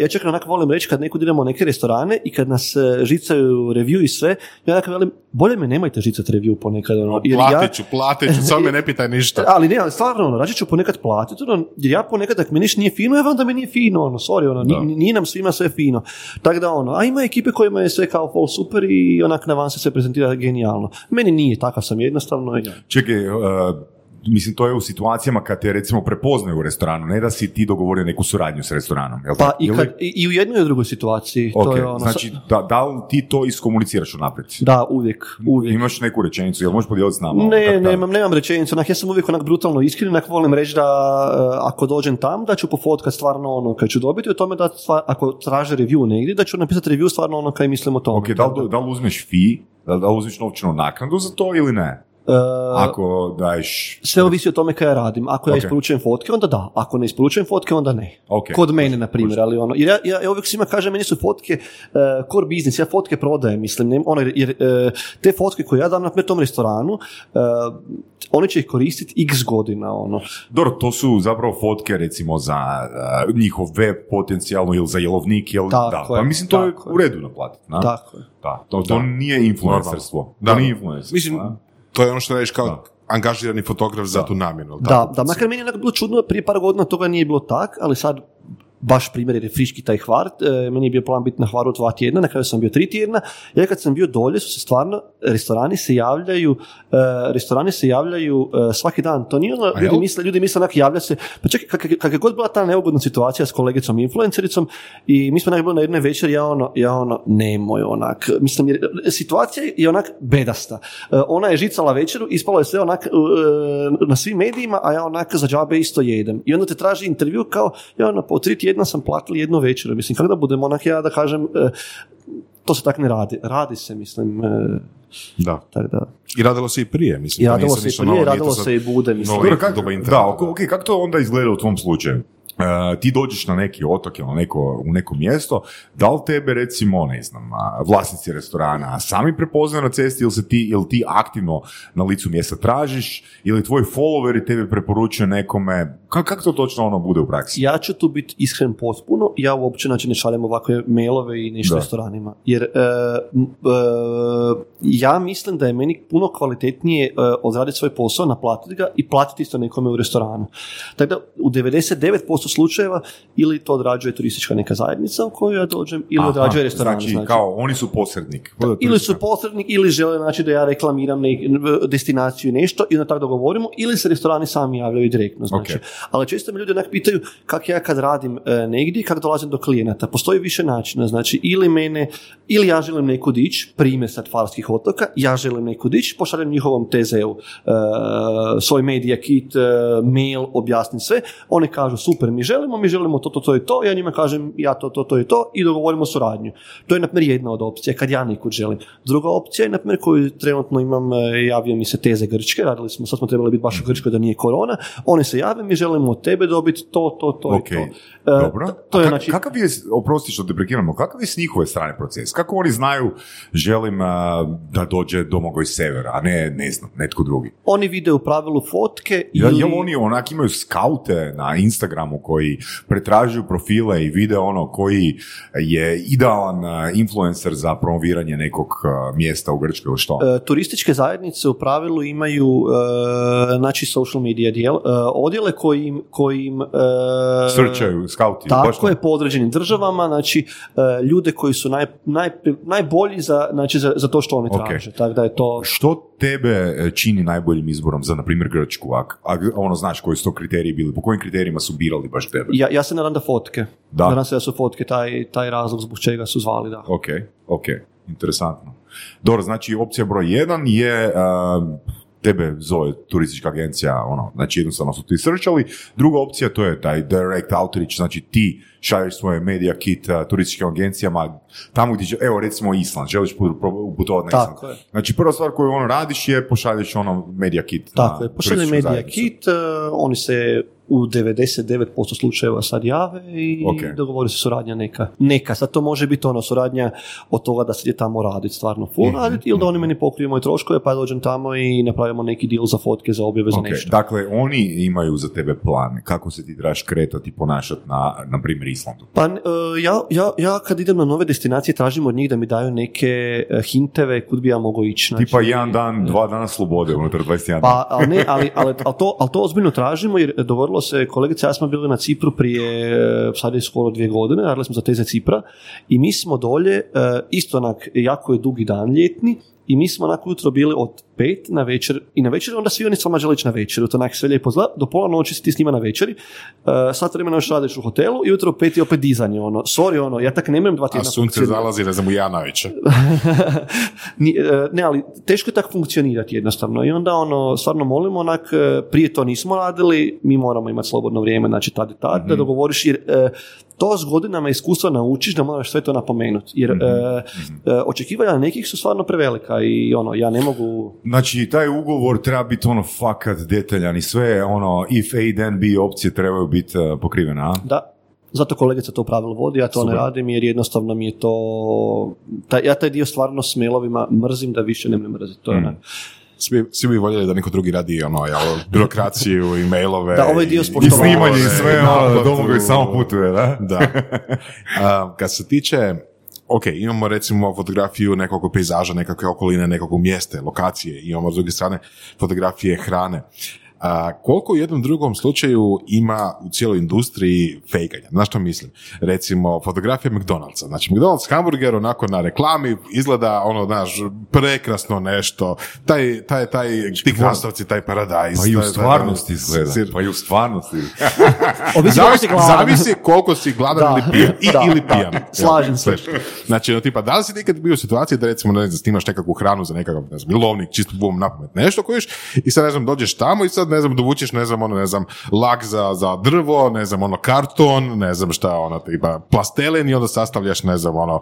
Ja čak onako volim reći kad nekud idemo u neke restorane i kad nas žicaju review i sve, ja onako velim, bolje me nemojte žicati review ponekad, ono. jer ja- Platit ću, platit ću, samo me ne pitaj ništa. ali ne, ali stvarno, ono, rađe ću ponekad platiti, ono, jer ja ponekad ako mi ništa nije fino, evo onda mi nije fino, ono, sorry, ono, ni- nije nam svima sve fino. Tako da, ono, a ima ekipe kojima je sve kao full super i onak na van se sve prezentira genijalno. Meni nije, takav sam jednostavno. Čekaj, uh, mislim, to je u situacijama kad te recimo prepoznaju u restoranu, ne da si ti dogovorio neku suradnju s restoranom, jel Pa i, kad, i, i u jednoj i u drugoj situaciji. Ok, to je ono, znači, da, da li ti to iskomuniciraš unaprijed? da, uvijek, uvijek. Imaš neku rečenicu, jel možeš podijeliti s nama? Ne, Kako- nemam, nemam rečenicu, onak, ja sam uvijek onak brutalno iskren, onak volim reći da e, ako dođem tam, da ću pofotkat stvarno ono kad ću dobiti, o tome da stvar- ako traže review negdje, da ću napisati review stvarno ono kaj mislim o tome. Ok, da li, da li uzmeš fee, da da li uzmeš novčanu naknadu za to ili ne? E, Ako daješ... Sve ovisi o tome kaj ja radim. Ako ja Ok. isporučujem fotke, onda da. Ako ne isporučujem fotke, onda ne. Ok. Kod mene, na primjer. Ali ono, jer ja, ja, ja uvijek svima kažem, meni su fotke uh, core business, ja fotke prodajem, mislim. Ne, ono, jer e, te fotke koje ja dam na tom restoranu, oni će ih koristiti x godina. Ono. Dobro, to su zapravo fotke recimo za uh, njihov web potencijalno ili za jelovnik, jel? Tako da. je, Pa mislim, to je tako je. u redu naplatiti. na? Tako je. Da, to, to nije influencerstvo. Da. To nije influencerstvo. Mislim? To je ono što radiš kao Da. angažirani fotograf za tu namjenu. Da, tako? da, makar meni je bilo čudno, prije par godina toga nije bilo tak, ali sad baš primjer jer je friški taj Hvart, e, meni je bio plan biti na Hvaru dva tjedna, na kraju sam bio tri tjedna, ja kad sam bio dolje su se stvarno, restorani se javljaju, e, restorani se javljaju e, svaki dan, to nije ono, ljudi misle, ljudi misle onak javlja se, pa čekaj, kak, kak je god bila ta neugodna situacija s kolegicom influencericom i mi smo onak bili na jednoj večeri, ja ono, ja ono, nemoj onak, mislim, jer situacija je onak bedasta. E, ona je žicala večeru, ispalo je sve onak e, na svim medijima, a ja onak za džabe isto jedem. I onda te traži intervju kao, ja ono, po tri tjedna sam platili jednu večeru. Mislim, kako da budem onak ja da kažem, e, to se tak ne radi. Radi se, mislim, e, Da. tak da. I radilo se i prije, mislim. I radilo se i prije, radilo se i bude, mislim. Dobro, kak- da, ok, ok, kako to onda izgleda u tvom slučaju? E, ti dođeš na neki otok ili neko, u neko mjesto, da li tebe recimo, ne znam, vlasnici restorana sami prepoznaju na cesti ili se ti, ili ti aktivno na licu mjesta tražiš ili tvoji followeri tebe preporučuju nekome, kako, kako to točno ono bude u praksi? Ja ću tu biti iskren potpuno, ja uopće znači, ne šaljem ovakve mailove i nešto Da. restoranima. Jer e, e, ja mislim da je meni puno kvalitetnije e, odraditi svoj posao, naplatiti ga i platiti isto nekome u restoranu. Tako da u 99% slučajeva ili to odrađuje turistička neka zajednica u koju ja dođem ili Aha, odrađuje restoran. Znači, kao oni su posrednik. ili su posrednik ili žele znači da ja reklamiram nek- destinaciju nešto i onda tako dogovorimo ili se restorani sami javljaju direktno znači. Ok. Ali često me ljudi onak pitaju kak ja kad radim e, negdje kako dolazim do klijenata. Postoji više načina, znači ili mene ili ja želim neku dić, primjer sad Farskih otoka, ja želim neku dić, pošaljem njihovom TZ-u e, svoj medija kit, e, mail, objasnim sve, oni kažu super, mi želimo, mi želimo to, to, to i to, ja njima kažem ja to, to, to i to i dogovorimo suradnju. To je, na primjer, jedna od opcija kad ja nekud želim. Druga opcija je, na primjer, koju trenutno imam, e, javio mi se teze Grčke, radili smo, sad smo trebali biti baš u Grčkoj da nije korona, oni se jave, mi želimo od tebe dobiti to, to, to Ok, i to. E, dobro. to- To je, kak- znači, Kakav je, oprosti što te prekidamo, kakav je s njihove strane proces? Kako oni znaju želim a, da dođe Domagoj Sever, a ne, ne znam, netko drugi? oni vide u pravilu fotke Ja, ili... Jel oni onak imaju skaute na Instagramu koji pretražuju profile i vide ono koji je idealan a, influencer za promoviranje nekog a, mjesta u Grčkoj ili što? E, turističke zajednice u pravilu imaju e, znači social media dijel, e, odjele koji im, koji im, e, Srčaju, skauti. Tako je, po određenim državama, znači e, ljude koji su naj, naj, najbolji za, znači, za, za to što oni traže. Tako da je to... Što tebe e, čini najboljim izborom za, na primjer, Grčku? A, a ono, znaš koji su to kriteriji bili? Po kojim kriterijima su birali baš tebe? Ja, ja se nadam da fotke. Da. Nadam se da su fotke taj, taj razlog zbog čega su zvali, da. Ok, ok, interesantno. Dobro, znači opcija broj jedan je uh, tebe zove turistička agencija, ono, znači jednostavno su ti srčali. Druga opcija to je taj direct outreach, znači ti šalješ svoje media kit uh, turističkim agencijama tamo gdje, će- evo recimo Island, želiš put- pro- putovati na Island. Znači prva stvar koju ono radiš je pošalješ ono media kit. Tako na je, pošalje medija zajednicu. kit, e, oni se u 99% slučajeva sad jave i Ok. dogovori se suradnja neka. Neka, sad to može biti ono suradnja od toga da se ide tamo raditi, stvarno full Mhm, raditi, ili da oni meni pokriju moje troškove, pa dođem tamo i napravimo neki deal za fotke, za objave, za Ok, nešto. Dakle, oni imaju za tebe plan kako se ti trebaš kretati i ponašati na, na primjer, Islandu. Pa e, ja, ja, ja kad idem na nove destinacije tražim od njih da mi daju neke e, hinteve kud bi ja mogao ići. Znači, Tipa jedan dan, dva dana slobode unutar 21 dana. Pa, ali ne, ali, ali, ali, to, ali to ozbiljno tražimo jer dogodilo se, kolegica ja smo bili na Cipru prije, e, sad je skoro dvije godine, radili smo za teze Cipra i mi smo dolje, e, isto onak, jako je dugi dan ljetni i mi smo onako jutro bili od pet na večer i na večer onda svi oni s vama žele ići na večer, to onak sve lijepo zla, do pola noći si ti s njima na večeri, uh, sat vremena još radiš u hotelu i jutro pet je opet dizanje, ono, sorry, ono, ja tak nemam dva A tjedna sunce funkcionirati. zalazi, ne znam, u e, ne, ali teško je tako funkcionirati jednostavno. I onda ono, stvarno molimo onak, e, prije to nismo radili, mi moramo imati slobodno vrijeme, znači tad i tad, da dogovoriš jer e, to s godinama iskustva naučiš da moraš sve to napomenuti, jer e, e, očekivanja nekih su stvarno prevelika i ono, ja ne mogu Znači, taj ugovor treba biti ono fakat detaljan i sve ono if A then B opcije trebaju biti uh, pokrivene, a? Da, zato kolegica to pravilo vodi, ja to Super. ne radim jer jednostavno mi je to, taj, ja taj dio stvarno s mailovima mrzim da više ne me mrziti, to je onak. Svi, svi bi voljeli da neko drugi radi ono, jel, birokraciju i mailove. Da, ovaj dio i- I snimanje i sve, i ono, domogoj samo putuje, da? Da. A, kad se tiče, ok, imamo recimo fotografiju nekog pejzaža, nekakve okoline, nekog mjesta, lokacije, imamo s druge strane fotografije hrane. A, koliko u jednom drugom slučaju ima u cijeloj industriji fejkanja? Znaš što mislim? Recimo, fotografija McDonald'sa. Znači, McDonald's hamburger onako na reklami izgleda ono, znaš, prekrasno nešto. Taj, taj, taj, ti krastavci, taj paradajz. Pa i u stvarnosti izgleda. sir- Pa i u stvarnosti. Ovisi koliko si Zavisi, zavisi koliko si gladan Da, ili pijan. I, da, ili da, pijan. slažem se. Znači, ono, tipa, da li si nikad bio u situaciji da recimo, ne znam, snimaš nekakvu hranu za nekakav, ne znam, lovnik, čisto bum na pamet, nešto kojiš, i sad, ne znam, dođeš tamo i sad, ne znam, dovučeš, ne znam, ono, ne znam, lak za, za drvo, ne znam, ono, karton, ne znam šta, ono, tipa, plastelin i onda sastavljaš, ne znam, ono,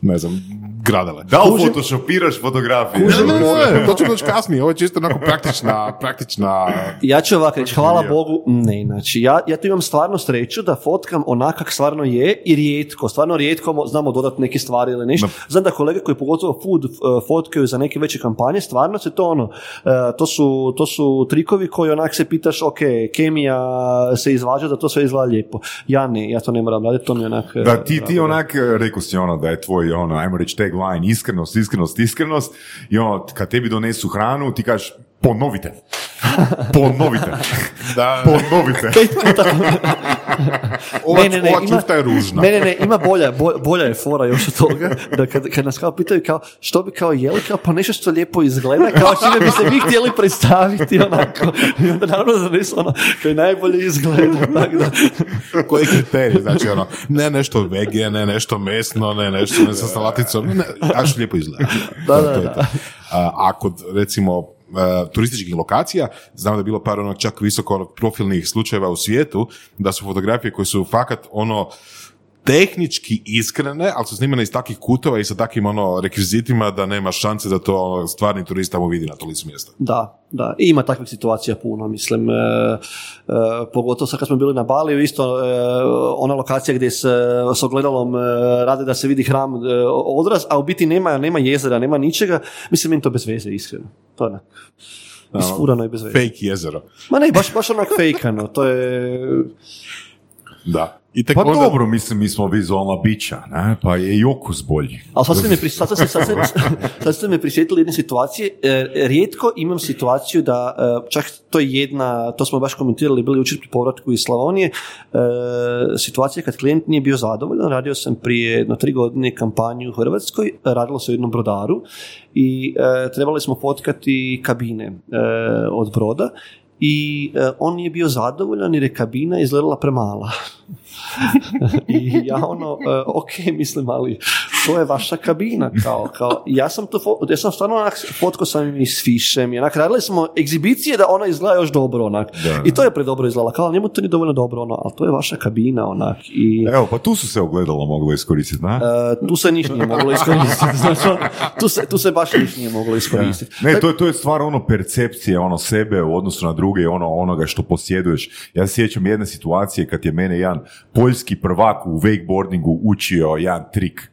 ne znam, gradele. Da li photoshopiraš fotografije? Ne, ne, ne, ne, to ću doći kasnije, ovo je čisto onako praktična, praktična Ja ću ovako reći, hvala. Bogu, ne, znači ja, ja tu imam stvarno sreću da fotkam onak kak stvarno je i rijetko, stvarno rijetko mo- znamo dodati neke stvari ili nešto. Znam da kolege koji pogotovo food fotkaju za neke veće kampanje, stvarno se to ono, uh, to, su, to su trikovi koji onak se pitaš, ok, kemija se izvađa da to sve izgleda lijepo. Ja ne, ja to ne moram raditi, to mi onak... uh, Da, ti, ti onak, eh, rekao si ono da je tvoj, ono, ajmo reći tagline, iskrenost, iskrenost, iskrenost, i ono, kad tebi donesu hranu, ti kažeš, ponovite. Ponovite. Da. Ponovite. Ova, Ne, ne, ne, ova ima- je ružna. Ne, ne, ne, ima bolja, bo- bolja je fora još od toga, da kad, kad nas kao pitaju kao, što bi kao jeli, kao pa nešto što lijepo izgleda, kao čime bi se vi htjeli predstaviti, onako, i onda naravno zanesu ono, koji najbolje izgleda, tako da, Koji kriterij? Znači ono, ne nešto vege, ne nešto mesno, ne nešto ne sa salaticom, ne, a što lijepo izgleda. Da, da, da. to. A, a kod recimo turističkih lokacija, znam da je bilo par ono čak visoko profilnih slučajeva u svijetu, da su fotografije koje su fakat ono tehnički iskrene, ali su snimane iz takvih kutova i sa takvim ono rekvizitima da nema šanse da to ono, stvarni turist tamo vidi na to licu mjesta. da, da, I ima takvih situacija puno, mislim, e, e, pogotovo sad kad smo bili na Baliju, isto e, ona lokacija gdje se s ogledalom e, rade da se vidi hram e, odraz, a u biti nema, nema jezera, nema ničega, mislim, meni to bez veze, iskreno, to je onak, isfurano i bez veze. Fake jezero. Ma ne, baš, baš onak fejkano, to je... Da. I tek Pa onda- dobro, mislim, mi smo vizualna bića, ne? pa je i okus bolji. Ali sad ste me, pri- sad, ste- sad, ste- sad ste me prisjetili jedne situacije. E, rijetko imam situaciju da, e, čak to je jedna, to smo baš komentirali, bili jučer pri povratku iz Slavonije, e, situacija kad klijent nije bio zadovoljan, radio sam prije jedno tri godine kampanju u Hrvatskoj, radilo se o jednom brodaru i e, trebali smo fotkati kabine e, od broda i e, on nije bio zadovoljan jer je kabina izgledala premala. I ja ono, e, ok, mislim, ali to je vaša kabina, kao, kao, ja sam to, fo- ja sam stvarno onak, fotko sam i s fišem, i onak, radili smo egzibicije da ona izgleda još dobro, onak, i to je predobro izgledala, kao, njemu to nije dovoljno dobro, ono, ali to je vaša kabina, onak, i... Evo, pa tu su se ogledalo moglo iskoristiti, na? e, tu se niš nije moglo iskoristiti, znači, ono, tu, se, tu se baš niš nije moglo iskoristiti. Ne, to je, to je stvar ono percepcije, ono sebe u odnosu na druge, ono onoga što posjeduješ. Ja se sjećam jedne situacije kad je mene jedan poljski prvak u wakeboardingu učio jedan trik.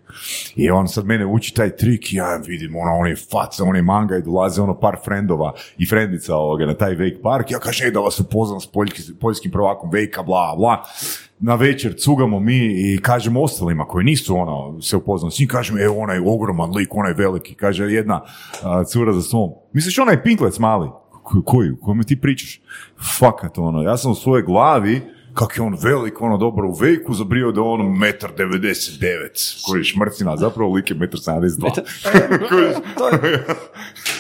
I on sad mene uči taj trik i ja vidim ono, on je faca, on je manga i dolaze ono par frendova i frendica ovoga na taj wake park. Ja kažem, "Ej, da vas upoznam s poljski- poljskim prvakom wake bla, bla. Na večer cugamo mi i kažemo ostalima koji nisu ono se upoznali s njim, kažem, evo onaj ogroman lik, onaj veliki, kaže jedna a, cura za svom. Misliš onaj pinklec mali? Ko- Koji? O kome ti pričaš? Fakat ono, ja sam u svojoj glavi kak je on velik, ono dobro u vejku, zabrio da je on metar 99, koji je šmrcina, zapravo lik je metar 72. Kužiš?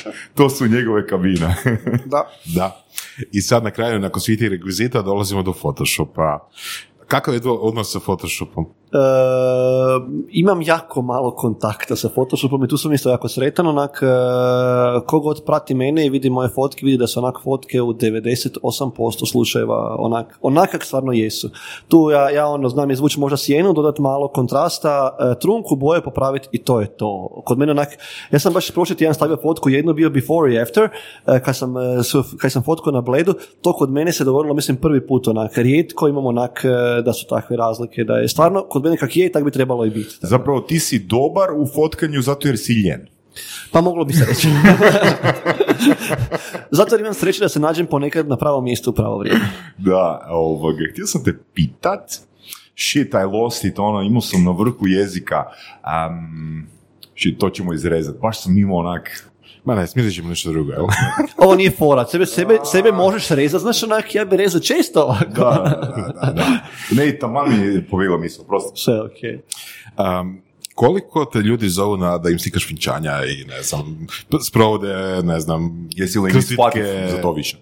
To su njegove kabine. da. Da. I sad na kraju, nakon svih tih rekvizita, dolazimo do Photoshopa. Kakav je to odnos sa Photoshopom? E, imam jako malo kontakta sa Photoshopom i tu sam isto jako sretan, onak, e, kogod prati mene i vidi moje fotke, vidi da su onak fotke u 98% slučajeva onak, onak kak stvarno jesu. Tu ja, ja ono, znam izvući možda sjenu, dodati malo kontrasta, e, trunku boje popraviti i to je to. Kod mene onak, ja sam baš prošli tjedan stavio fotku, jedno bio before i after, e, kad sam, kad sam fotku na bledu, to kod mene se dogodilo, mislim, prvi put onak, rijetko imamo onak, da su takve razlike, da je stvarno, kod mene kak je, tak bi trebalo i biti. Zapravo ti si dobar u fotkanju zato jer si ljen. Pa moglo bi se reći. Zato jer imam sreće da se nađem ponekad na pravom mjestu u pravo vrijeme. Da, ovoga, htio sam te pitat, shit, I lost it, ono, imao sam na vrhu jezika, um, shit, to ćemo izrezati, baš sam imao onak, Ma ne, smislit ćemo nešto drugo, jel? Ovo nije fora, sebe, sebe, sebe možeš rezati, znaš onak, ja bi rezao često ovako. da, da, da, da. Ne, taman mi je povila misao, prosto. Sve okej. Um, koliko te ljudi zovu na da im slikaš vinčanja i ne znam, sprovode, ne znam, Jesi li im za to više?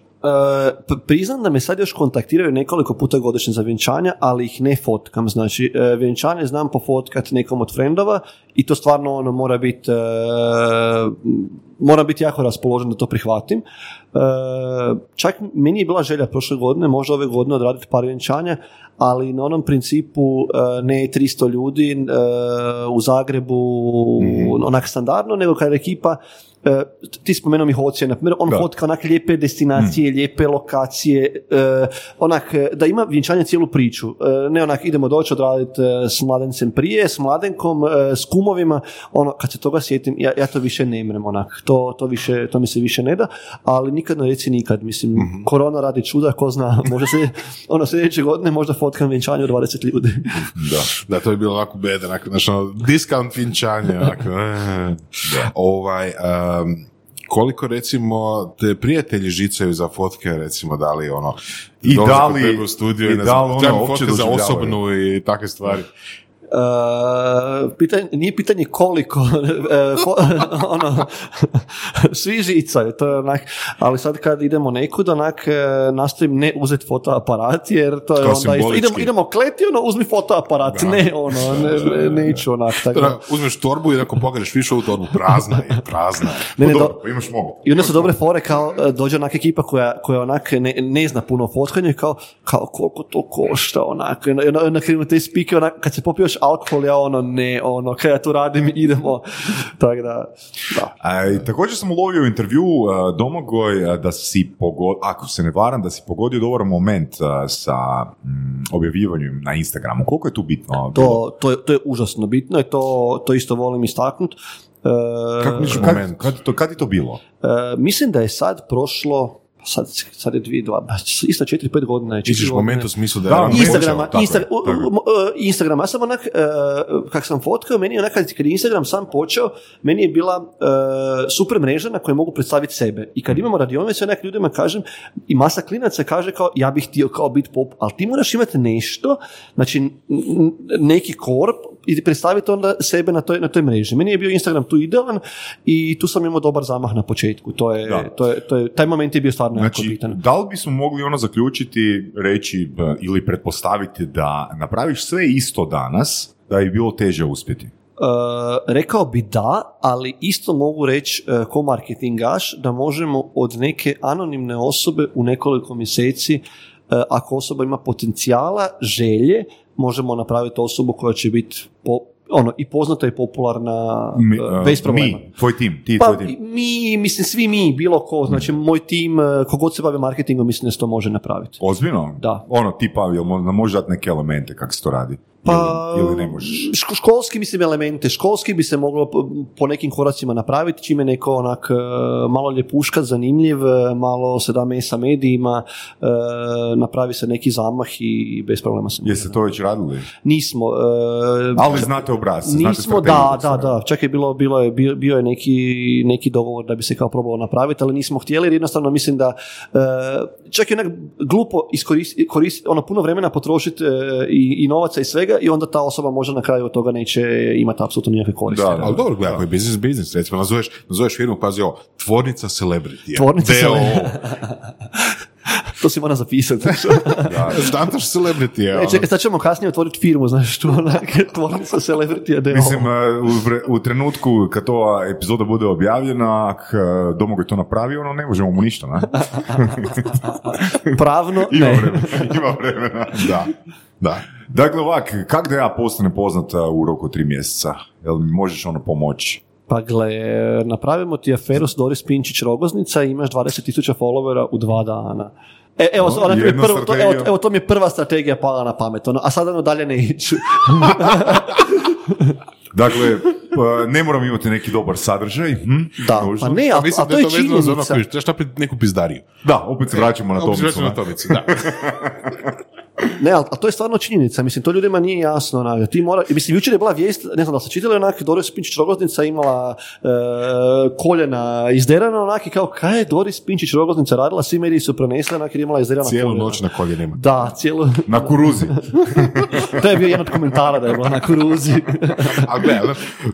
P- priznam da me sad još kontaktiraju nekoliko puta godišnje za vjenčanja, ali ih ne fotkam. Znači, e, vjenčanje znam pofotkat nekom od frendova i to stvarno ono mora biti e, mora biti jako raspoložen da to prihvatim. Čak meni je bila želja prošle godine, možda ove godine odraditi par vjenčanja, ali na onom principu ne 300 ljudi u Zagrebu onak standardno, nego kad je ekipa e, ti spomenuo mi Hocija, na primjer, on Da. fotka onak lijepe destinacije, lijepe lokacije, e, onak, e, da ima vjenčanje cijelu priču. E, ne onak, idemo doći odraditi s mladencem prije, s mladenkom, s kumovima, ono, kad se toga sjetim, ja, ja to više ne imrem, onak, to, to, više, to mi se više ne da, ali nikad ne reci nikad, mislim, korona radi čuda, ko zna, možda se, ono, sljedeće godine možda fotkam vjenčanje od 20 ljudi. Da. Da, to je bilo ovako beda, znaš, ono, discount vinčanje, onako, e. Ovaj, um, koliko recimo te prijatelji žicaju za fotke, recimo, da li ono, I da li- u studiju i ne da li ono za osobnu i takve stvari. Uh, pitanje, nije pitanje koliko, fo- ono, svi žicaju, to je onak, ali sad kad idemo nekud, onak, e, nastojim ne uzeti fotoaparat, jer to je Kao onda isto, idemo, idemo kleti, ono, uzmi fotoaparat, ne, ono, ne, ne, neću onak, tako da. Da, uzmeš torbu i ako pogledeš više u torbu, prazna je, prazna je. Ne, ne, do- dobro, imaš mogu. I onda su dobre fore kao e, dođe onak ekipa koja, koja onak ne, ne zna puno i kao, kao koliko to košta onak, i onda- onda krenu te spike onak, kad se popiješ alkohol ja ono ne, ono, kaj ja tu radim idemo, tako da, da. I također sam ulovio u intervju a, Domagoj a, da si pogodio, ako se ne varam, da si pogodio dobar moment a, sa mm, objavljivanjem na Instagramu. Koliko je tu bitno? To, to, je, to je užasno bitno i to, to isto volim istaknuti. Kako Kad, moment? kad, to, kad je to bilo? mislim da je sad prošlo, sad, sad je dvije, dva, ba, isto četiri, pet godina. je, godine. moment u smislu da, Da, je ono moment. Instagrama, Počeo, tako Insta, tako je. u- u- Instagram, ja sam onak, uh, kak sam fotkao, meni je onak, kad je Instagram sam počeo, meni je bila uh, super mreža na kojoj mogu predstaviti sebe. I kad imamo radionice, onak ljudima kažem, i masa klinaca kaže kao, ja bih htio kao biti pop, ali ti moraš imati nešto, znači neki korp, i predstaviti onda sebe na toj, na toj mreži. Meni je bio Instagram tu idealan i tu sam imao dobar zamah na početku. To je, Da. to je, to je, taj moment je bio stvarno stvarno jako Znači, bitan. da li bismo mogli ono zaključiti, reći e, ili pretpostaviti da napraviš sve isto danas, da je bilo teže uspjeti? Uh, rekao bi da, ali isto mogu reći uh, ko marketingaš da možemo od neke anonimne osobe u nekoliko mjeseci, uh, ako osoba ima potencijala, želje, možemo napraviti osobu koja će biti po, ono, i poznata i popularna Mi, uh, e, bez problema. Mi, tvoj tim, ti Pa tvoj tim. mi, mislim, svi mi, bilo ko, znači moj tim, uh, kogod se bavi marketingom, mislim da se to može napraviti. Ozbiljno? Da. Ono, tipa, jel mo- nam može dati neke elemente kako se to radi? Pa, Ili, ili ne možeš? ško- školski mislim elemente, školski bi se moglo po, nekim koracima napraviti, čime neko onak e, malo ljepuška, zanimljiv, e, malo se da mesa medijima, e, napravi se neki zamah i bez problema se. Jeste to već radili? Nismo. Ali znate znate Nismo, da, da, da. Čak je bilo, bilo je, bio, bio je neki, neki dogovor da bi se kao probalo napraviti, ali nismo htjeli jer jednostavno mislim da čak je onak glupo iskoristiti, ono puno vremena potrošiti i, i novaca i svega i onda ta osoba možda na kraju od toga neće imati apsolutno nikakve koristi. Da, da. Ali dobro, ako je biznis, biznis, recimo, nazoveš, nazoveš firmu, pazi ovo, tvornica celebrity. Tvornica D.O.O.. To si mora zapisati. Štantaš celebrity, E, čekaj, sad ćemo kasnije otvoriti firmu, znaš, što onak, tvornica celebrity da je Mislim, e, u, u trenutku kad ova epizoda bude objavljena, ak e, Domagoj to napravi, ono ne možemo mu ništa, ne? pravno, Ima ne. vremena. Ima vremena. Da, da. Dakle, ovak, kak da ja postanem poznata u roku od tri mjeseca? Jel mi možeš ono pomoći? Pa gle, napravimo ti aferu s Doris Pinčić Rogoznica i imaš 20.000 followera u dva dana. E, evo, O, ona mi prvo, to, evo, evo, to mi je prva strategija pala na pamet, ono, a sada ono dalje ne iću. Dakle, pa, ne moram imati neki dobar sadržaj. Hm? Da, Nužno. pa ne, a, A a mislim to da je je to vezano za ono činjenica. trebaš napraviti neku pizdariju. Da, opet se vraćamo na Opet se Tomicu. vraćamo na Tomicu, da. Ne, ali a to je stvarno činjenica, mislim, to ljudima nije jasno. Onak, ti mora, mislim, jučer je bila vijest, ne znam da ste čitali, onak, Doris Pinčić Rogoznica imala e, koljena izderana, onak, i kao, kaj je Doris Pinčić Rogoznica radila, svi mediji su prenesli, onak, jer je imala izderana Cijelu koljena. noć na koljenima. Da, cijelu, Na kuruzi. to je bio jedan od komentara da je bila na kuruzi. A gle,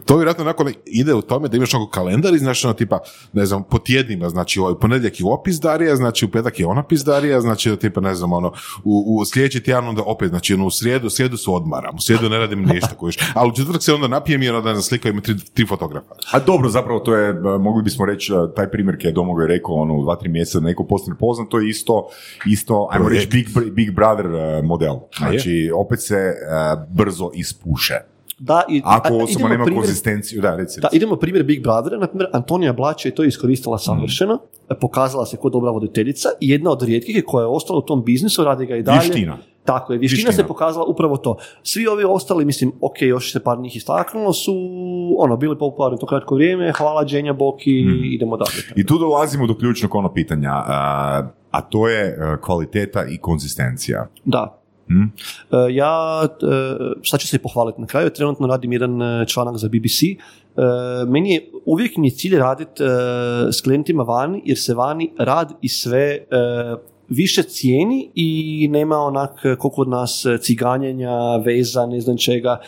to vjerojatno onako ide u tome da imaš onako kalendar i znaš ono tipa, ne znam, po tjednima, znači ovaj ponedjeljak je ovo pizdarija, znači u petak je ona pizdarija, znači tipa ne znam ono, u, u sljedeći tjedan onda opet, znači ono, u srijedu, u srijedu se odmaram, u srijedu ne radim ništa, kojiš, ali u četvrtak se onda napijem i onda ne znam, slika ima tri, tri fotografa. A dobro, zapravo to je, e, mogli bismo reći, e, taj primjer je Domagoj rekao, ono, u dva, tri mjeseca neko postane poznat, to je isto, isto, ajmo reći. Big, Big Brother e, model. Znači, opet se e, brzo ispuše. Da, i, Ako osoba nema primjer- konzistenciju, da, reci. Da, idemo primjer Big Brothera, na primjer Antonija Blača je to iskoristila savršeno, pokazala se kao dobra voditeljica i jedna od rijetkih je koja je ostala u tom biznisu, radi ga i dalje. Vještina. Tako je, vještina, se pokazala upravo to. Svi ovi ostali, mislim, ok, još se par njih istaknulo, su ono, bili popularni to kratko vrijeme, hvala Dženja Boki, Mhm. idemo dalje. I tu dolazimo do ključnog ono pitanja, a, a to je e, kvaliteta i konzistencija. Da. Hm? E, ja, e, sad ću se pohvaliti na kraju, trenutno radim jedan e, članak za BBC. E, Meni je, uvijek mi je cilj raditi s klijentima vani, jer se vani rad i sve e, više cijeni i nema onak koliko kod nas e, ciganjenja, veza, ne znam čega.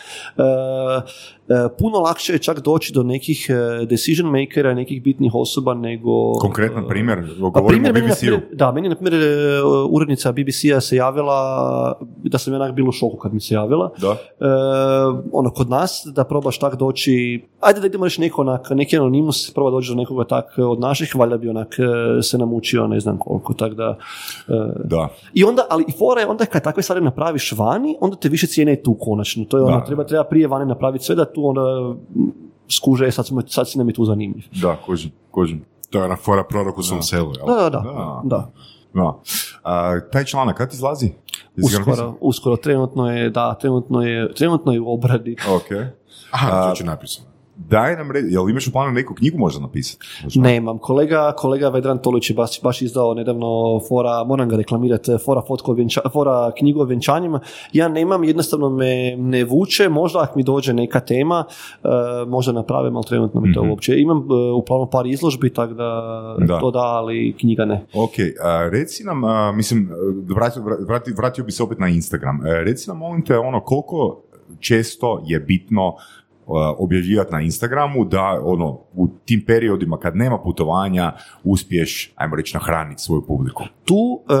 E, e, puno lakše je čak doći do nekih e, decision makera, nekih bitnih osoba nego... Konkretan primjer, Pa govorimo o primjer, BBC-u. da, meni je, na primjer, e, urednica BBC-a se javila, da sam ja onak bilo u šoku kad mi se javila. Da. E, ono, kod nas, da probaš tak doći, ajde da idemo reći neko onak, neki anonimus, proba doći do nekoga tak od naših, valjda bi onak e, se namučio, ne znam koliko, tak da... e, Da. I onda, ali i fora je onda kad takve stvari napraviš vani, onda te više cijene i tu konačno. To je ono, Da. treba, treba prije vani napraviti sve da tu onda m, skuže, e, sad, smo, sad si nam je tu zanimljiv. Da, kožim, kožim. To je ona fora prorok u svom selu, jel? Da, da, da. Da. da. A, taj članak, kad izlazi? Uskoro, uskoro, trenutno je, da, trenutno je, trenutno je u obradi. Ok. Aha, to će napisano. Daj nam red, jel imaš u planu neku knjigu možda napisati? Nemam. Kolega, kolega Vedran Tolić je baš, baš izdao nedavno fora, moram ga reklamirati, fora, fotko vjenča- fora knjigu o vjenčanjima. Ja nemam, jednostavno me ne vuče, možda ako mi dođe neka tema, e, možda napravim, ali trenutno mi to uopće. Imam e, u planu par izložbi, tako da, Da. to da, ali knjiga ne. Ok, a, reci nam, a, mislim, vratio, vrati, vratio bi se opet na Instagram. E, reci nam, molim te, ono, koliko često je bitno objavljivati na Instagramu da ono u tim periodima kad nema putovanja uspiješ, ajmo reći, nahraniti svoju publiku. tu e, e,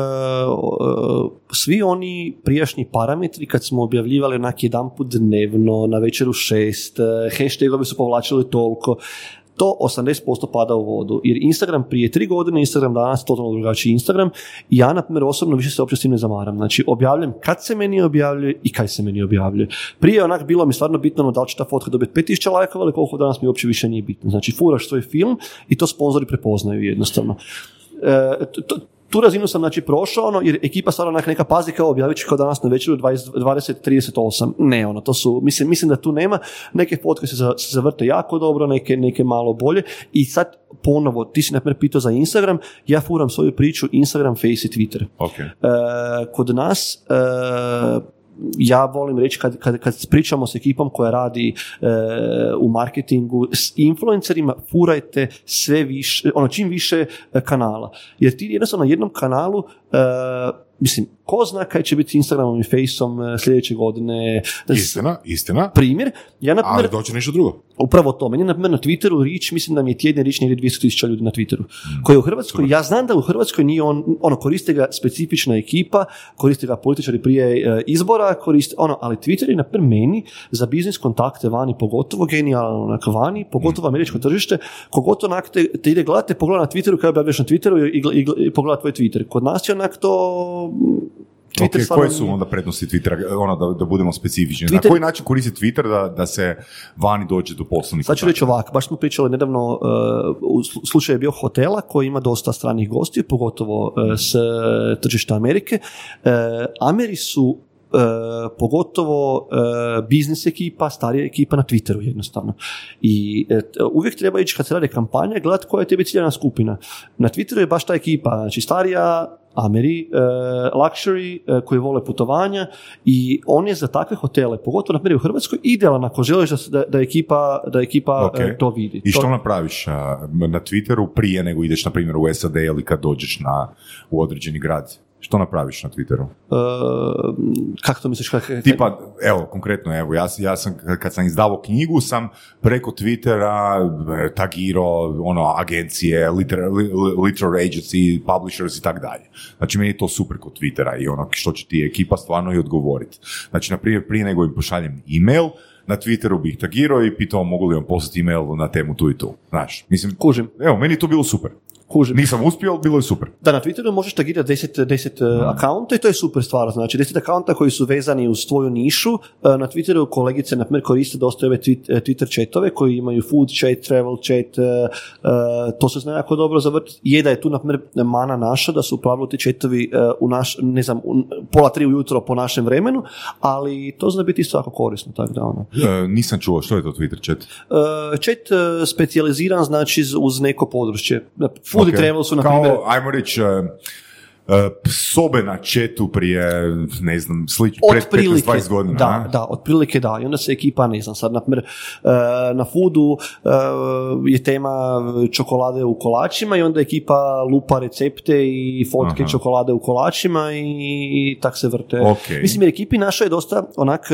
svi oni prijašnji parametri kad smo objavljivali onak jedan put dnevno, na večeru šest, e, hashtagovi su povlačili toliko, to 80% pada u vodu. Jer Instagram prije tri godine, Instagram danas totalno drugačiji Instagram i ja, na primjer, osobno više se uopće s tim ne zamaram. Znači, objavljam kad se meni objavljuje i kaj se meni objavljuje. Prije je onak bilo mi stvarno bitno da li će ta fotka dobiti 5000 lajkova ili koliko danas mi uopće više nije bitno. Znači, furaš svoj film i to sponzori prepoznaju jednostavno. E, tu razinu sam znači prošao, ono, jer ekipa stvarno onak neka pazi kao objavit ću kao danas na večeru 20, 20 38. Ne, ono, to su, mislim, mislim da tu nema, neke fotke se, za- se zavrte jako dobro, neke, neke malo bolje i sad ponovo, ti si na primjer pitao za Instagram, ja furam svoju priču Instagram, Face i Twitter. Ok. E, kod nas e, ja volim reći kad, kad, kad pričamo s ekipom koja radi e, u marketingu s influencerima furajte sve više, ono čim više e, kanala. Jer ti jednostavno na jednom kanalu e, mislim, ko zna kaj će biti Instagramom i Faceom e, sljedeće godine. Istina, istina, Primjer, ja na ali primjer, doći nešto drugo. Upravo to. Meni je, na primjer, na Twitteru rič, mislim da mi je tjedni rič negdje 200 tisuća ljudi na Twitteru. Koji je u Hrvatskoj, ja znam da u Hrvatskoj nije on, ono, koriste ga specifična ekipa, koriste ga političari prije e, izbora, koriste, ono, ali Twitter je, na primjer, meni za biznis kontakte vani, pogotovo genijalno, onak, vani, pogotovo američko tržište, kogotovo onak te, te ide gledati, pogleda na Twitteru, kaj objavljaš na Twitteru i, i, gle- i pogleda tvoj Twitter. Kod nas je onak to... Twitter Ok, stvarno koje su onda prednosti Twittera, ono da, da budemo specifični? Twitter- Na koji način koristi Twitter da, da se vani dođe do poslovnih Sad ću reći ovako, baš smo pričali nedavno, uh, u slu- slučaju je bio hotela koji ima dosta stranih gostiju, pogotovo uh, s uh, tržišta Amerike. Uh, Ameri su pogotovo uh, biznis ekipa, starija ekipa na Twitteru jednostavno. I t- uvijek treba ići kad se rade kampanje, gledati koja je tebi ciljana skupina. Na Twitteru je baš ta ekipa, znači starija, Ameri, uh, luxury, uh, koji vole putovanja i on je za takve hotele, pogotovo na primjer u Hrvatskoj, idealan ako želiš da, da, ekipa, da ekipa Ok. uh, to vidi. I što To- napraviš na Twitteru prije nego ideš, na primjer, u SAD ili kad dođeš na, u određeni grad? Što napraviš na Twitteru? Uh, kako to misliš? Kak, Tipa, evo, konkretno, evo, ja, ja sam, kad sam izdavao knjigu, sam preko Twittera e, tagirao, ono, agencije, liter, li- li- literary agency, publishers i tak dalje. Znači, meni je to super kod Twittera i ono, što će ti ekipa stvarno i odgovoriti. Znači, na primjer, prije nego im pošaljem email, na Twitteru bih tagirao i pitao mogu li vam poslati email na temu tu i tu. Znaš, mislim, Kužim, evo, meni je to bilo super. Kužim. Nisam uspio, ali bilo je super. Da, na Twitteru možeš tagirati 10, 10 uh, akaunta i to je super stvar. Znači, 10 akaunta koji su vezani uz tvoju nišu. Uh, na Twitteru kolegice, na primjer, koriste dosta ove uh, Twitter chatove koji imaju food chat, travel chat, uh, to se zna jako dobro zavrtiti. Je da je tu, na primjer, mana naša, da su u pravilu ti chatovi u naš, ne znam, u pola tri ujutro po našem vremenu, ali to zna biti isto jako korisno, tako da ono. E, nisam čuo, što je to Twitter chat? Uh, chat specijaliziran znači uz neko područje. Food i Ok. travel su, na Kao, primjer, ajmo reći, e, e, sobe na četu prije, ne znam, slič, pred Otprilike, 15-20 godina. da, a? da, otprilike da. I onda se ekipa, ne znam, sad, na primjer, e, na foodu je tema čokolade u kolačima i onda ekipa lupa recepte i fotke Aha. čokolade u kolačima i tak se vrte. Ok. Mislim, jer ekipi našoj je dosta onak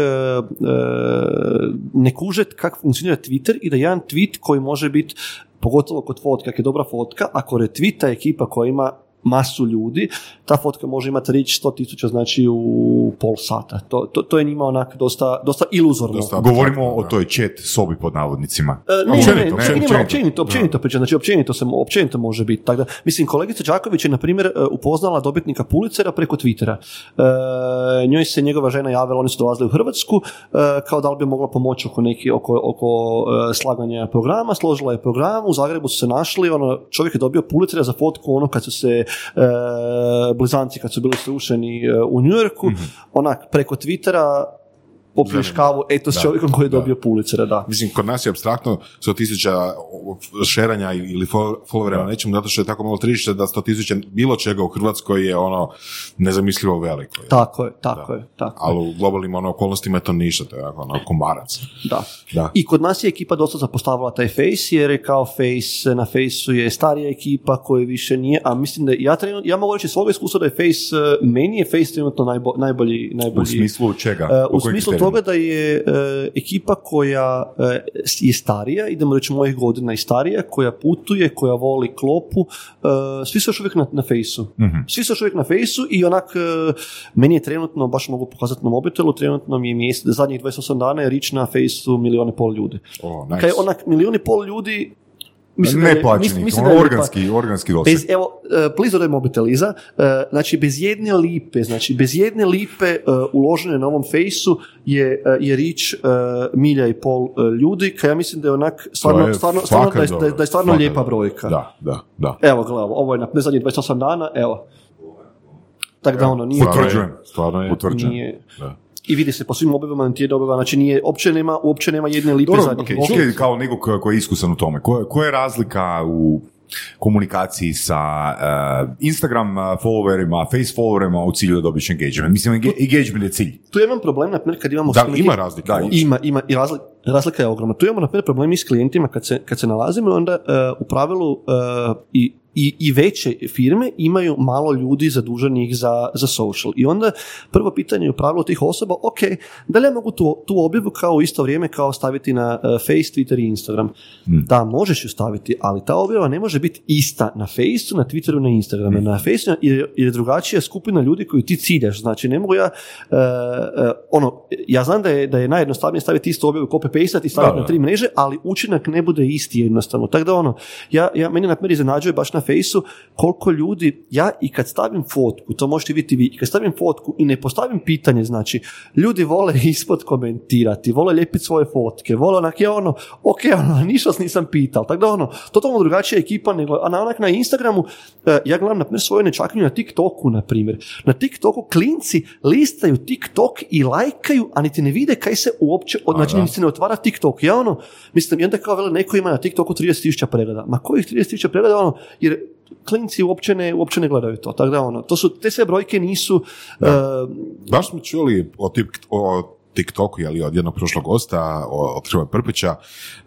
ne kuže kako funkcionira Twitter i da jedan tweet koji može biti pogotovo kod fotka, ako je dobra fotka, ako retvita ekipa koja ima masu ljudi, ta fotka može imati rič 100 tisuća znači u pol sata. To, to, to je njima onak dosta, dosta iluzorno. Dosta Govorimo o toj chat sobi pod navodnicima. E, Ne, Općenito, ne, ne, ne, ne, općenito. općenito, općenito pričam, znači općenito, se, općenito može biti. Tako da, mislim, kolegica Đaković je, na primjer, e, upoznala dobitnika Pulicera preko Twittera. E, njoj se njegova žena javila, oni su dolazili u Hrvatsku, e, kao da li bi mogla pomoći oko, neki, oko, oko e, slaganja programa, složila je program, u Zagrebu su se našli, ono, čovjek je dobio Pulicera za fotku ono kad su se blizanci, kad su bili srušeni e, u Njujorku, onak, preko Twittera popiješ Zanimljivo. kavu, eto s čovjekom koji je dobio Pulicera, da. Mislim, kod nas je abstraktno 100 tisuća šeranja ili fol- followera na nečemu, zato što je tako malo tržište da 100 tisuća bilo čega u Hrvatskoj je ono nezamislivo veliko. Tako je, tako je, tako je. Ali u globalnim ono, okolnostima je to ništa, to je jako ono, komarac. Da. Da. I kod nas je ekipa dosta zapostavila taj face, jer je kao face, na faceu je starija ekipa koja više nije, a mislim da ja, trenut, ja mogu reći iz svog iskustva da je face, eh, meni je face trenutno najbo, najbolji, najbolji U smislu čega? eh, u smislu kriterijima? Toga da je e, ekipa koja e, je starija, idemo reći mojih godina i starija, koja putuje, koja voli klopu, e, svi su još uvijek na, na fejsu. Svi su još uvijek na fejsu i onak, e, meni je trenutno, baš mogu pokazati na mobitelu, trenutno mi je mjesec, zadnjih 28 dana je rič na fejsu milijone pol ljudi. O, nice. Kaj onak, pol ljudi Mislim Neplaćenih, mislim- mislim ono organski, organski doseg. Bez, evo, uh, please dodaj mobitel iza. Uh, znači, bez jedne lipe, znači, bez jedne lipe uh, uložene na ovom fejsu je, je rič milja i pol ljudi, kaj ja mislim da je onak, stvarno, je stvarno, stvarno da, je, fakat da, je- da je stvarno dobro. lijepa Fakat brojka. Da, da, da. Evo, gledaj, ovo je na ne zadnjih 28 dana, evo. Tako da ono, nije... Potvrđujem. Potvrđujem. Stvarno je. Potvrđujem. nije Da. I vidi se po svim objavama ti je dobiva, znači nije, uopće nema, uopće nema jedne lipe Dobro, zadnjih. ok, čekaj, kao nekog ko- koji je iskusan u tome, koja koja je razlika u komunikaciji sa uh, Instagram uh, followerima, face followerima u cilju da dobiješ engagement? Mislim, engagement je cilj. Tu imam problem, na primjer, kad imamo... Da ima? Da, uopće? Ima, ima i razlika, razlika je ogromna. Tu imamo na primjer problemi s klijentima kad se, kad se nalazimo onda e, u pravilu e, i, i, i veće firme imaju malo ljudi zaduženih za, za social. I onda prvo pitanje je u pravilu tih osoba, ok, da li ja mogu tu, tu objavu kao u isto vrijeme kao staviti na e, Face, Twitter i Instagram? Da, možeš ju staviti, ali ta objava ne može biti ista na Faceu, na Twitteru, na Instagramu. Na Faceu jer, jer je drugačija skupina ljudi koju ti ciljaš. Znači, ne mogu ja, e, e, ono, ja znam da je, da je najjednostavnije staviti istu objavu, copy paste i staviti na tri mreže, ali učinak ne bude isti jednostavno. Tako da ono, ja, ja meni na primjer iznenađuje baš na fejsu koliko ljudi, ja i kad stavim fotku, to možete vidjeti vi, i kad stavim fotku i ne postavim pitanje, znači, ljudi vole ispod komentirati, vole lijepiti svoje fotke, vole onak, ja ono, ok, ono, ništa nisam pital, tako da ono, totalno drugačija ekipa nego, a na onak na Instagramu, e, ja gledam na primjer svoju nečakinju na TikToku, na primjer, na TikToku klinci listaju TikTok i lajkaju, a niti ne vide kaj se uopće, od, znači, niti se ne otvara TikTok, ja ono, mislim, i onda kao vele, neko ima na TikToku 30.000 pregleda, ma kojih 30.000 pregleda, ono, jer klinci uopće ne, uopće ne gledaju to, tako da ono, to su, te sve brojke nisu, e, Baš smo čuli o, tip, o TikToku, jeli, od jednog prošlog gosta, od Hrvoja Prpića,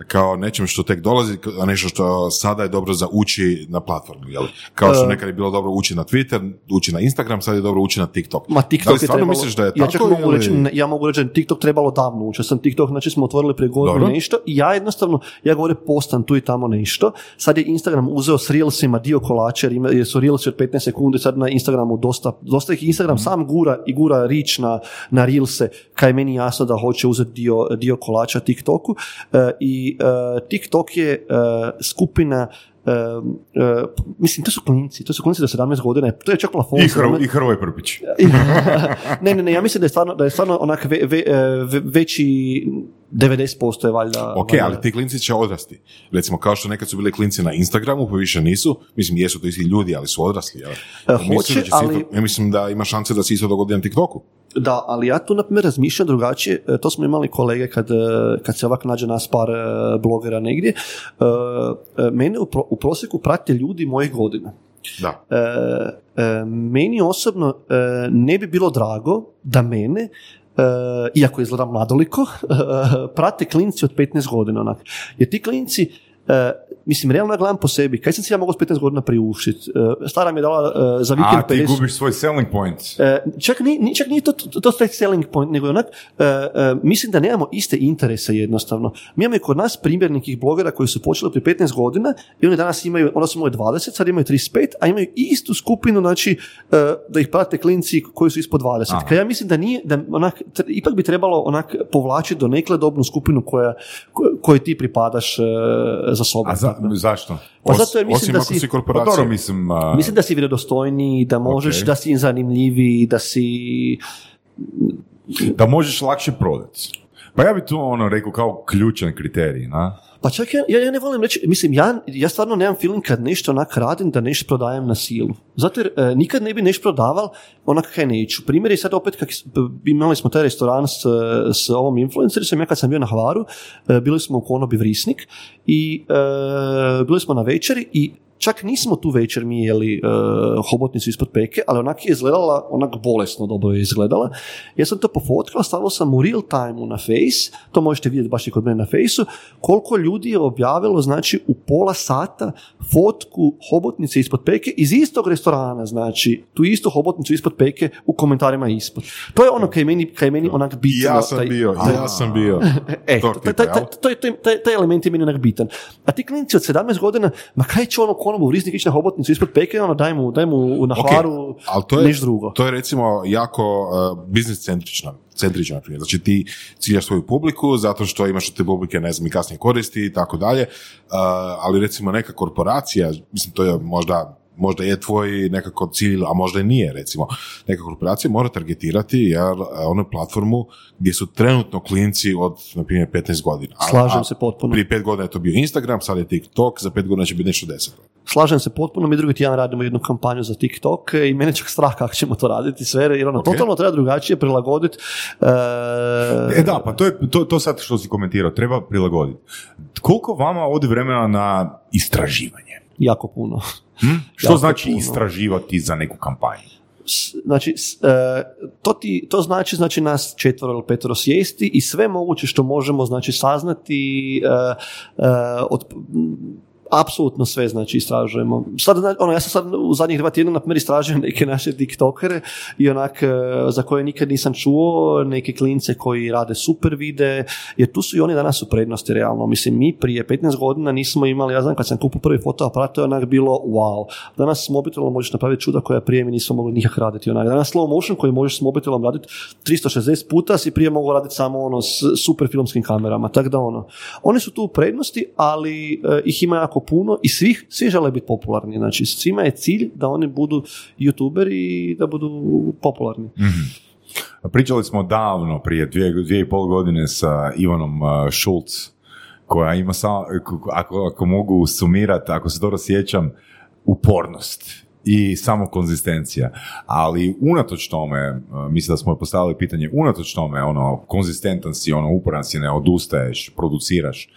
kao nečem što tek dolazi, a nešto što sada je dobro za ući na platformu, jeli? Kao što E. nekad je bilo dobro ući na Twitter, ući na Instagram, sad je dobro ući na TikTok. Ma da li TikTok je stvarno trebalo, misliš da je ja tako čak mogu ili- reći, ne, ja mogu reći da je TikTok trebalo davno ući. Ja sam TikTok, znači smo otvorili prije godinu nešto i ja jednostavno, ja govorim postam tu i tamo nešto. Sad je Instagram uzeo s Reelsima dio kolača jer, ima, jer su Reelsi od 15 sekundi, sad na Instagramu dosta, dosta ih Instagram Mhm. sam gura i gura reach na, na Reelse, kaj meni jasno da hoće uzeti dio, dio kolača TikToku. E, I e, TikTok je e, skupina e, e, mislim, to su klinci, to su klinci do 17 godina, to je čak plafon. I, 17 i Hrvoje Prpić. ne, ne, ne, ja mislim da je stvarno, da je stvarno onak ve, ve, ve- veći 90% je valjda... Ok, valjda- ali ti klinci će odrasti. Recimo, kao što nekad su bili klinci na Instagramu, pa više nisu. Mislim, jesu to isti ljudi, ali su odrasli. E, Mislim hoće, da će se ali- isto- ja mislim da ima šanse da se isto dogodi na TikToku. Da, ali ja tu na primjer razmišljam drugačije, E, to smo imali kolege kad, e, kad se ovak nađe nas par blogera negdje, mene u, pro- u prosjeku prate ljudi mojih godina. Da. E, e, meni osobno e, ne bi bilo drago da mene iako izgledam mladoliko, prate klinci od 15 godina. Onak. Jer ti klinci, mislim, realno ja gledam po sebi, kaj sam si ja mogao s 15 godina priuštiti? E, stara mi je dala e, za vikend A ti 50 gubiš svoj selling point. E, čak, ni, ni- čak nije to, to, to taj selling point, nego onak, e, e, mislim da nemamo iste interese jednostavno. Mi imamo i kod nas primjer nekih blogera koji su počeli prije 15 godina i oni danas imaju, onda su imali 20, sad imaju 35, a imaju istu skupinu, znači, e, da ih prate klinci koji su ispod 20. Aha. Kaj ja mislim da nije, da onak, ipak bi trebalo onak povlačiti do nekle dobnu skupinu koja, ko- kojoj ti pripadaš e, za sobom. A za, zašto? Pa zato jer mislim osim da ako si- si Pa korporacija. dobro, mislim... a, Mislim da si vjerodostojniji, da možeš, Ok. da si zanimljiviji, da si da možeš lakše prodati. Pa ja bi tu ono rekao kao ključan kriterij, na? Pa čak ja, ja, ja ne volim reći, mislim, ja, ja stvarno nemam feeling kad nešto onak radim da nešto prodajem na silu. Zato jer e, nikad ne bi nešto prodaval onak kaj neću. Primjer je sad opet, kak, imali smo taj restoran s, s ovom influencericom, ja kad sam bio na Hvaru, e, bili smo u konobi Vrisnik i e, bili smo na večeri i čak nismo tu večer mi jeli e, hobotnicu ispod peke, ali onak je izgledala, onak bolesno dobro je izgledala. Ja sam to pofotkao, stavio sam u real time na face, to možete vidjeti baš i kod mene na fejsu, koliko ljudi je objavilo, znači, u pola sata fotku hobotnice ispod peke iz istog restorana, znači, tu istu hobotnicu ispod peke u komentarima ispod. To je ono kaj meni, kaj meni onak bitno. Ja sam taj- bio, taj- ja sam bio. E, taj, element je meni onak bitan. A ti klinici od 17 godina, ma kaj će ono konobu vrisnik ići na hobotnicu ispod peke, ono daj mu, daj mu na Ok, hlaru ali to je, nešto drugo. To je recimo jako uh, biznis centrično, centrično primjer. Znači ti ciljaš svoju publiku zato što imaš od te publike, ne znam, i kasnije koristi i tako dalje, ali recimo neka korporacija, mislim to je možda možda je tvoj nekako cilj, a možda i nije, recimo. Neka korporacija mora targetirati jer, uh, onu platformu gdje su trenutno klinci od, na primjer, 15 godina. A- Slažem se potpuno. Prije pet godina je to bio Instagram, sad je TikTok, za pet godina će biti nešto deset. Slažem se potpuno, mi drugi tjedan radimo jednu kampanju za TikTok i mene čak strah kako ćemo to raditi sve, jer ono Ok. totalno treba drugačije prilagoditi. E da, pa to je to, to sad što si komentirao, treba prilagoditi. Koliko vama ode vremena na istraživanje? Jako puno. Hm? Što Jako znači puno. istraživati za neku kampanju? Znači, e, to, ti, to znači, znači nas četvoro ili petoro sjesti i sve moguće što možemo znači saznati e, e, od apsolutno sve znači istražujemo. Sad, ono, ja sam sad u zadnjih dva tjedna na primjer istražio neke naše tiktokere i onak e, za koje nikad nisam čuo, neke klince koji rade super vide, jer tu su i oni danas u prednosti realno. Mislim, mi prije 15 godina nismo imali, ja znam kad sam kupio prvi fotoaparat, to je onak bilo wow. Danas s mobitelom možeš napraviti čuda koja prije mi nismo mogli nikak raditi. Onak. Danas slow motion koji možeš s mobitelom raditi 360 puta si prije mogao raditi samo ono s super filmskim kamerama. Tako da ono, oni su tu u prednosti, ali e, ih ima jako puno i svih, svi žele biti popularni. Znači, svima je cilj da oni budu youtuberi i da budu popularni. Pričali smo davno, prije dvije, dvije i pol godine sa Ivanom Šulc, koja ima samo, ako, ako mogu sumirati, ako se dobro sjećam, upornost i samo konzistencija. Ali unatoč tome, mislim da smo postavili pitanje, unatoč tome, ono, konzistentan si, ono, uporan si, ne odustaješ, produciraš.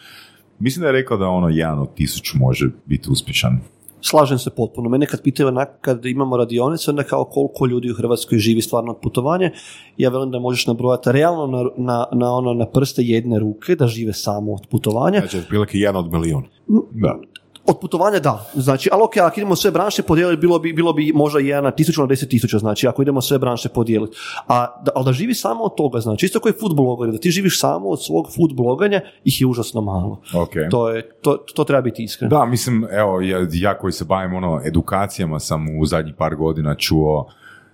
Mislim da je rekao da ono, jedan od tisuću može biti uspješan. Slažem se potpuno. Mene kad pitaju onak kad imamo radionice, onda kao koliko ljudi u Hrvatskoj živi stvarno od putovanja, ja velim da možeš nabrojati realno na, na, na, ono, na prste jedne ruke da žive samo od putovanja. Znači, otprilike jedan od milijuna. Da. Od putovanja da, znači, ali ok, ako idemo sve branše podijeliti, bilo bi, bilo bi možda jedan na tisuću na deset tisuća, znači, ako idemo sve branše podijeliti. A, da, ali da živi samo od toga, znači, isto koji food blogeri, da ti živiš samo od svog food bloganja, ih je užasno malo. Ok. To, je, to, to treba biti iskreno. Da, mislim, evo, ja, ja koji se bavim ono, edukacijama sam u zadnjih par godina čuo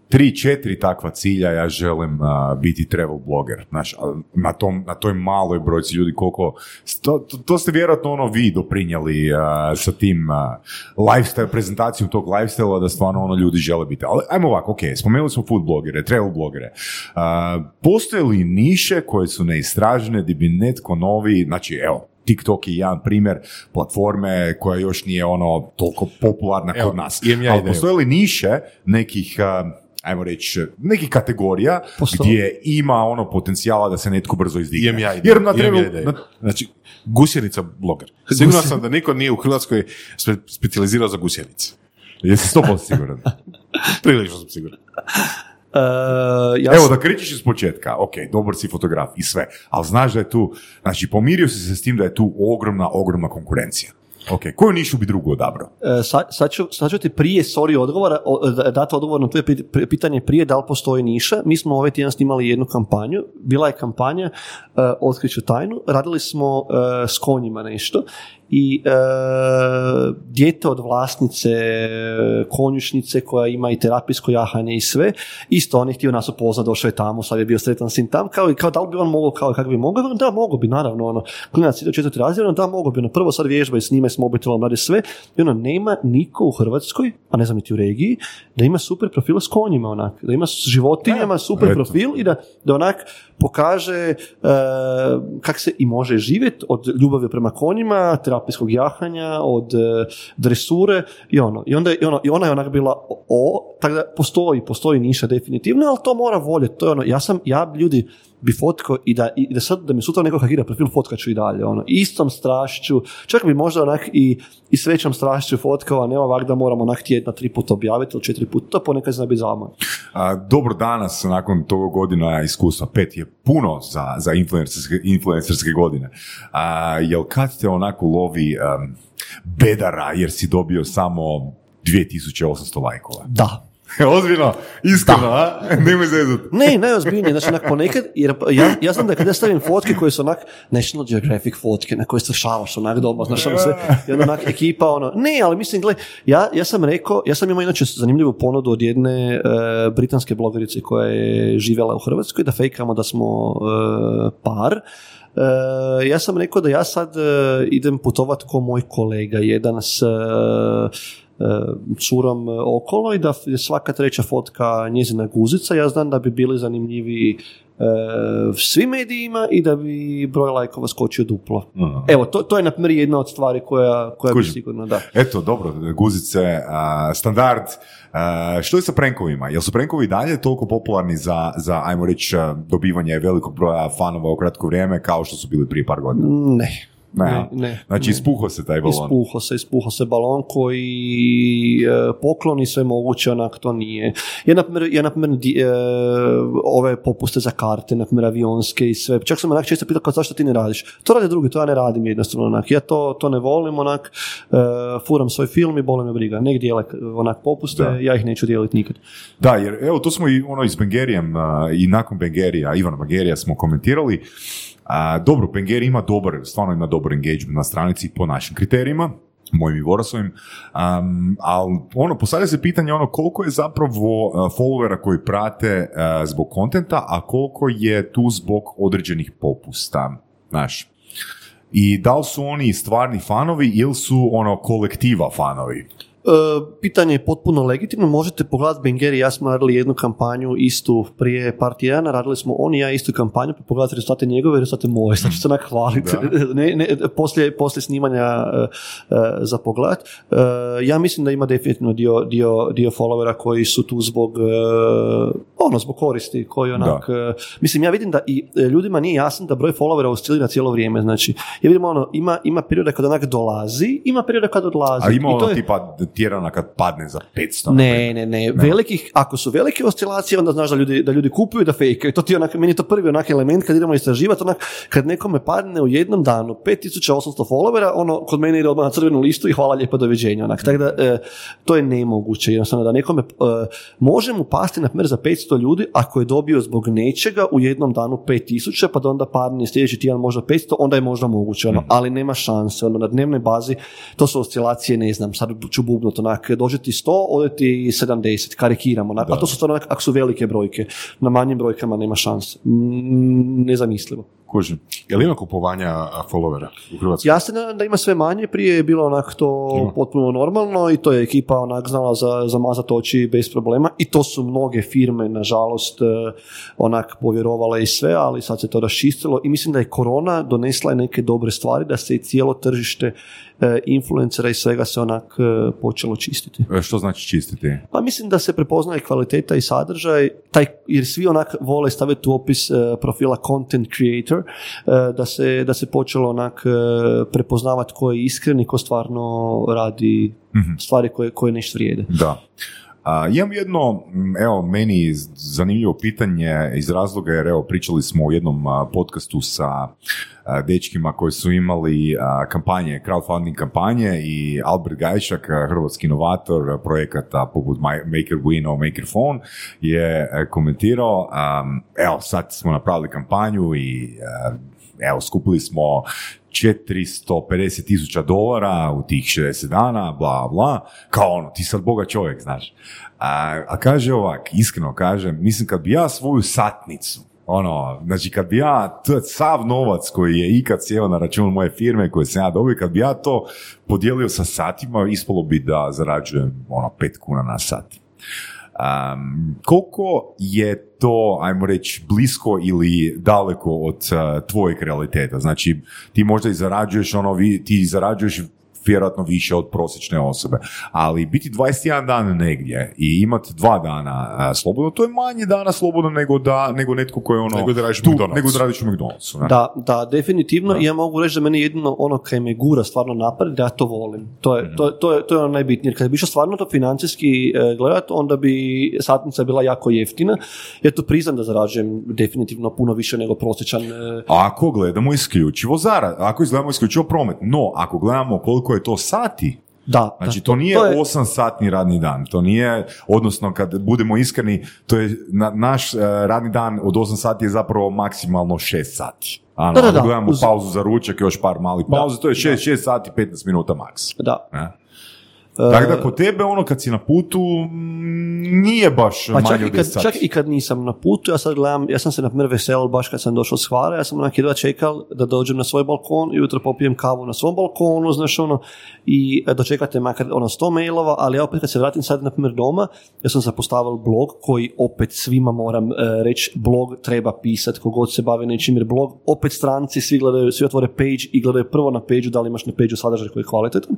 tri, četiri takva cilja, ja želim a, biti travel bloger. Znaš, na, tom, na toj maloj brojci ljudi koliko... To, to, to ste vjerojatno ono vi doprinijeli a, sa tim a, lifestyle, prezentacijom tog lifestyle da stvarno ono ljudi žele biti. Ali ajmo ovako, ok, spomenuli smo food blogere, travel blogere. Postoje li niše koje su neistražene gdje bi netko novi, znači evo, TikTok je jedan primjer platforme koja još nije ono toliko popularna kod nas. ja Ali ideju. postoje li niše nekih, a, ajmo reći, nekih kategorija gdje ima ono potencijala da se netko brzo izdigne? Ja. Jer na travel, ja na- Znači, gusjenica bloger. Siguran sam da niko nije u Hrvatskoj spe, specijalizirao za gusjenice. jesi 100% siguran? Prilično sam siguran. E, ja Evo, sam- da krećeš iz početka, ok, dobar si fotograf i sve, ali znaš da je tu, znači pomirio si se s tim da je tu ogromna, ogromna konkurencija. Ok, koju nišu bi drugu odabrao? E, sad, sad, ću, sad ću ti prije, sorry, odgovora, dati odgovor na tvoje pitanje prije da li postoji niša. Mi smo ovaj tjedan snimali jednu kampanju, bila je kampanja uh, Otkriću tajnu, radili smo e, s konjima nešto i e, dijete od vlasnice e, konjušnice koja ima i terapijsko jahanje i sve, isto on je htio nas upoznat, došao je tamo, sad je bio sretan sin tam, kao, i kao da li bi on mogao, kao kako bi mogao, da, mogao bi, naravno, ono, klinac ide u četvrti razred, ono, da, mogao bi, ono, prvo sad vježbaju, snimaj s mobitelom, radi sve, i ono, nema niko u Hrvatskoj, a ne znam niti u regiji, da ima super profil s konjima, onak, da ima s životinjama super eto. profil i da, da onak pokaže e, kak se i može živjeti od ljubavi prema konjima, terapijskog jahanja, od e, dresure i ono. I onda i ono, i ona je onak bila o, tako da postoji, postoji niša definitivno, ali to mora voljeti. To je ono, ja sam, ja ljudi, bi fotkao i da, i da sad da mi sutra neko hakira profil fotkat ću i dalje, ono, istom strašću, čak bi možda onak i, i s većom strašću fotkao, a ne ovak da moramo onak tjedna tri puta objaviti ili četiri puta, to ponekad zna biti zamor. A, dobro danas, nakon toga godina iskustva, pet je puno za, za influencerske, influencerske godine. A, jel kad te onako lovi em, bedara jer si dobio samo 2800 lajkova? Da, Ozbiljno, iskreno, a? Nemoj zezati. Ne, najozbiljnije, znači onak ponekad, jer ja, ja znam da kada ja stavim fotke koje su onak National Geographic fotke na koje se šavaš onak doma, znaš ono sve, i onda onak ekipa ono, ne, ali mislim, gle, ja, ja sam rekao, ja sam imao inače zanimljivu ponudu od jedne e, britanske blogerice koja je živjela u Hrvatskoj, da fejkamo da smo e, par, E, ja sam rekao da ja sad e, idem putovat ko moj kolega, jedan s e, curom okolo i da je svaka treća fotka njezina guzica, ja znam da bi bili zanimljivi e, svim medijima i da bi broj lajkova skočio duplo. Evo, to, to je na primjer jedna od stvari koja, koja bi sigurno, da. Eto, dobro, guzice, a, standard. A, što je sa prenkovima? Jel su prenkovi dalje toliko popularni za, za ajmo reći, dobivanje velikog broja fanova u kratko vrijeme kao što su bili prije par godina? Ne. Ne, Ne, Znači, ne. ispuhao se taj balon. Ispuho se, ispuho se balon koji e, pokloni sve moguće, onak to nije. Ja, na primjer, ja, na primjer, di- e, ove popuste za karte, na primjer, avionske i sve, čak sam onak često pitao kao zašto ti ne radiš. To rade drugi, to ja ne radim jednostavno, onak. Ja to, to ne volim, onak, e, furam svoj film i boli me briga. Nek dijele onak popuste, Da. ja ih neću dijeliti nikad. Da, jer evo, to smo i ono iz Bengerijem a, i nakon Bengerija, Ivana Bengerija smo komentirali. A, dobro, Bengeri ima dobar, stvarno ima dobar engagement na stranici po našim kriterijima, mojim i Vorasovim, um, ali ono, postavlja se pitanje ono koliko je zapravo uh, followera koji prate uh, zbog kontenta, a koliko je tu zbog određenih popusta, znaš. I da li su oni stvarni fanovi ili su ono kolektiva fanovi? E, pitanje je potpuno legitimno, možete pogledati Bengeri i ja smo radili jednu kampanju istu prije par tjedana, radili smo on i ja istu kampanju, pa pogledati rezultate njegove i rezultate moje, sad ću se onak hvaliti, ne, ne, poslije, poslije snimanja e, za pogled. E, ja mislim da ima definitivno dio, dio, dio followera koji su tu zbog e, ono, zbog koristi, koji onak, mislim, ja vidim da i ljudima nije jasno da broj followera oscilira cijelo vrijeme, znači, ja vidim ono, ima, ima perioda kada onak dolazi, ima perioda kada odlazi. A ima ono tipa tjerana kad padne za 500. ne, ne, ne, Velikih, ako su velike oscilacije, onda znaš da ljudi, da ljudi kupuju da fejkaju. To ti je onak, meni je to prvi onak element kad idemo istraživati, onak, kad nekome padne u jednom danu 5800 followera, ono, kod mene ide odmah na crvenu listu i hvala lijepo, doviđenja, onak. Tako da, e, to je nemoguće, jednostavno, da nekome, e, može mu pasti, na primjer, za 500 ljudi, ako je dobio zbog nečega u jednom danu 5000, pa da onda padne sljedeći tjedan možda 500, onda je možda moguće, ono, ali nema šanse, ono, na dnevnoj bazi, to su oscilacije, ne znam, sad ću bubnut, onak, dođe ti 100, ode ti 70, karikiram, onak, a to su stvarno, onak, ako su velike brojke, na manjim brojkama nema šanse, Mm, nezamislivo. Kužim. Jel ima kupovanja followera u Hrvatskoj? Ja se da ima sve manje, prije je bilo onak to Ima. potpuno normalno i to je ekipa onak znala za, zamazati oči bez problema i to su mnoge firme, nažalost, eh, onak povjerovale i sve, ali sad se to raščistilo i mislim da je korona donesla neke dobre stvari, da se i cijelo tržište eh, influencera i svega se onak eh, počelo čistiti. E, Što znači čistiti? Pa mislim da se prepoznaje kvaliteta i sadržaj, taj, jer svi onak vole staviti u opis e, profila content creator, e, da, se, da se počelo onak e, prepoznavati ko je iskren i ko stvarno radi stvari koje, koje nešto vrijede. Da. A, imam jedno, evo, meni zanimljivo pitanje iz razloga jer evo, pričali smo u jednom a, podcastu sa a, dečkima koji su imali kampanje, crowdfunding kampanje i Albert Gajšak, hrvatski inovator projekata poput Ma- Maker Wino, Maker Phone, je a, komentirao, evo, sad smo napravili kampanju i a, evo, skupili smo 450 tisuća dolara u tih 60 dana, bla, bla, kao ono, ti sad boga čovjek, znaš. A, a kaže ovak, iskreno kaže, mislim kad bi ja svoju satnicu, ono, znači kad bi ja t- sav novac koji je ikad sjeo na račun moje firme koje sam ja dobio, kad bi ja to podijelio sa satima, ispalo bi da zarađujem ono 5 kuna na sat. Um, koliko je to, ajmo reći, blisko ili daleko od uh, tvojeg realiteta? Znači, ti možda i zarađuješ, ono, vi, ti zarađuješ vjerojatno više od prosječne osobe. Ali biti 21 dan negdje i imati dva dana a, slobodno, to je manje dana slobodno nego, da, nego netko koji je ono... Nego da radiš tu, McDonald'su. nego da radiš u McDonald'su. ne? Da, da, definitivno. I ja mogu reći da meni jedino ono kaj me gura stvarno napred, da ja to volim. To je, to, je- to je, to je ono najbitnije. Jer kad bi išao stvarno to financijski e, gledat, onda bi satnica bila jako jeftina. Ja tu priznam da zarađujem definitivno puno više nego prosječan e, Ako gledamo isključivo zarad, ako gledamo isključivo promet, no ako gledamo koliko je to sati, Da, Znači, da, to nije to je- 8 satni radni dan. To nije, odnosno, kad budemo iskreni, to je na, naš eh, radni dan od 8 sati je zapravo maksimalno 6 sati. Ano, Da, da, da, gledamo uz- pauzu za ručak, još par malih pauza, to je 6, 6 sati, 15 minuta maks. Da. Ne? Tako da kod tebe, ono, kad si na putu, mm, nije baš Pa manje čak i, od 10 kad, čak i kad nisam na putu, ja sad gledam, ja sam se na primjer veselil baš kad sam došao s Hvara, ja sam onak jedva čekal da dođem na svoj balkon i ujutro popijem kavu na svom balkonu, znaš ono, i e, dočekate makar ono 100 mailova, ali ja opet kad se vratim sad na primjer doma, ja sam zapostavil blog koji opet svima moram e, reći, blog treba pisati kogod se bavi nečim, jer blog opet stranci, svi gledaju, svi otvore page i gledaju prvo na page da li imaš na page sadržaj koji je kvalitetan.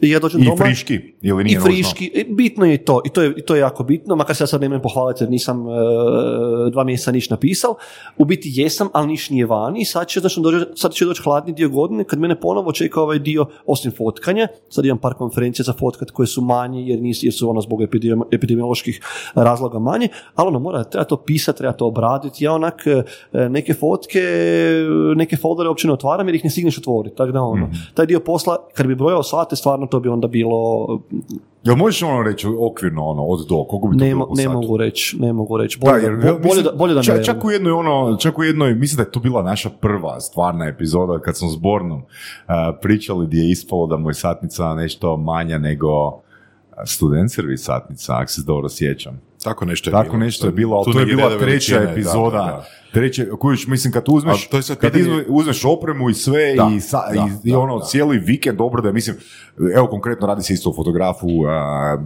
I ja dođem I doma, friški, ili nije i nužno? friški, e, bitno je i to, i to je, to je jako bitno, makar se ja sad ne imam pohvaliti jer nisam e, dva mjeseca niš napisal, u biti jesam, ali niš nije vani, sad će, znači, dođe, sad će doći hladni dio godine, kad mene ponovo čeka ovaj dio, osim fotkanja, sad imam par konferencija za fotkat koje su manje, jer, nis, jer su ono zbog epidemi- epidemioloških razloga manje, ali ono mora, treba to pisati, treba to obraditi, ja onak e, neke fotke, neke foldere uopće ne otvaram jer ih ne stigneš otvoriti, tako da ono, taj dio posla, kad bi brojao sate, stvarno to bi onda bilo Jel možeš ono reći okvirno ono, od do, koliko bi to ne, bilo ne mogu reći, ne mogu reći. Da, Bolje, da, bo- bolje, mislim, da, bolje da ne čak, čak u jednoj ono, čak u jednoj, mislim da je to bila naša prva stvarna epizoda kad smo s Bornom uh, pričali gdje je ispalo da mu je satnica nešto manja nego student servis satnica, ako se dobro sjećam. Tako nešto je Tako bilo. nešto je bilo, ali to je bila treća veličine, da, epizoda. da, da. Treće, kojiš, mislim, kad uzmeš, A to je sad kad pitanje- uzmeš opremu i sve Da, i, sa, da, i, i ono da. cijeli vikend, dobro da je, mislim, evo konkretno radi se isto o fotografu, a,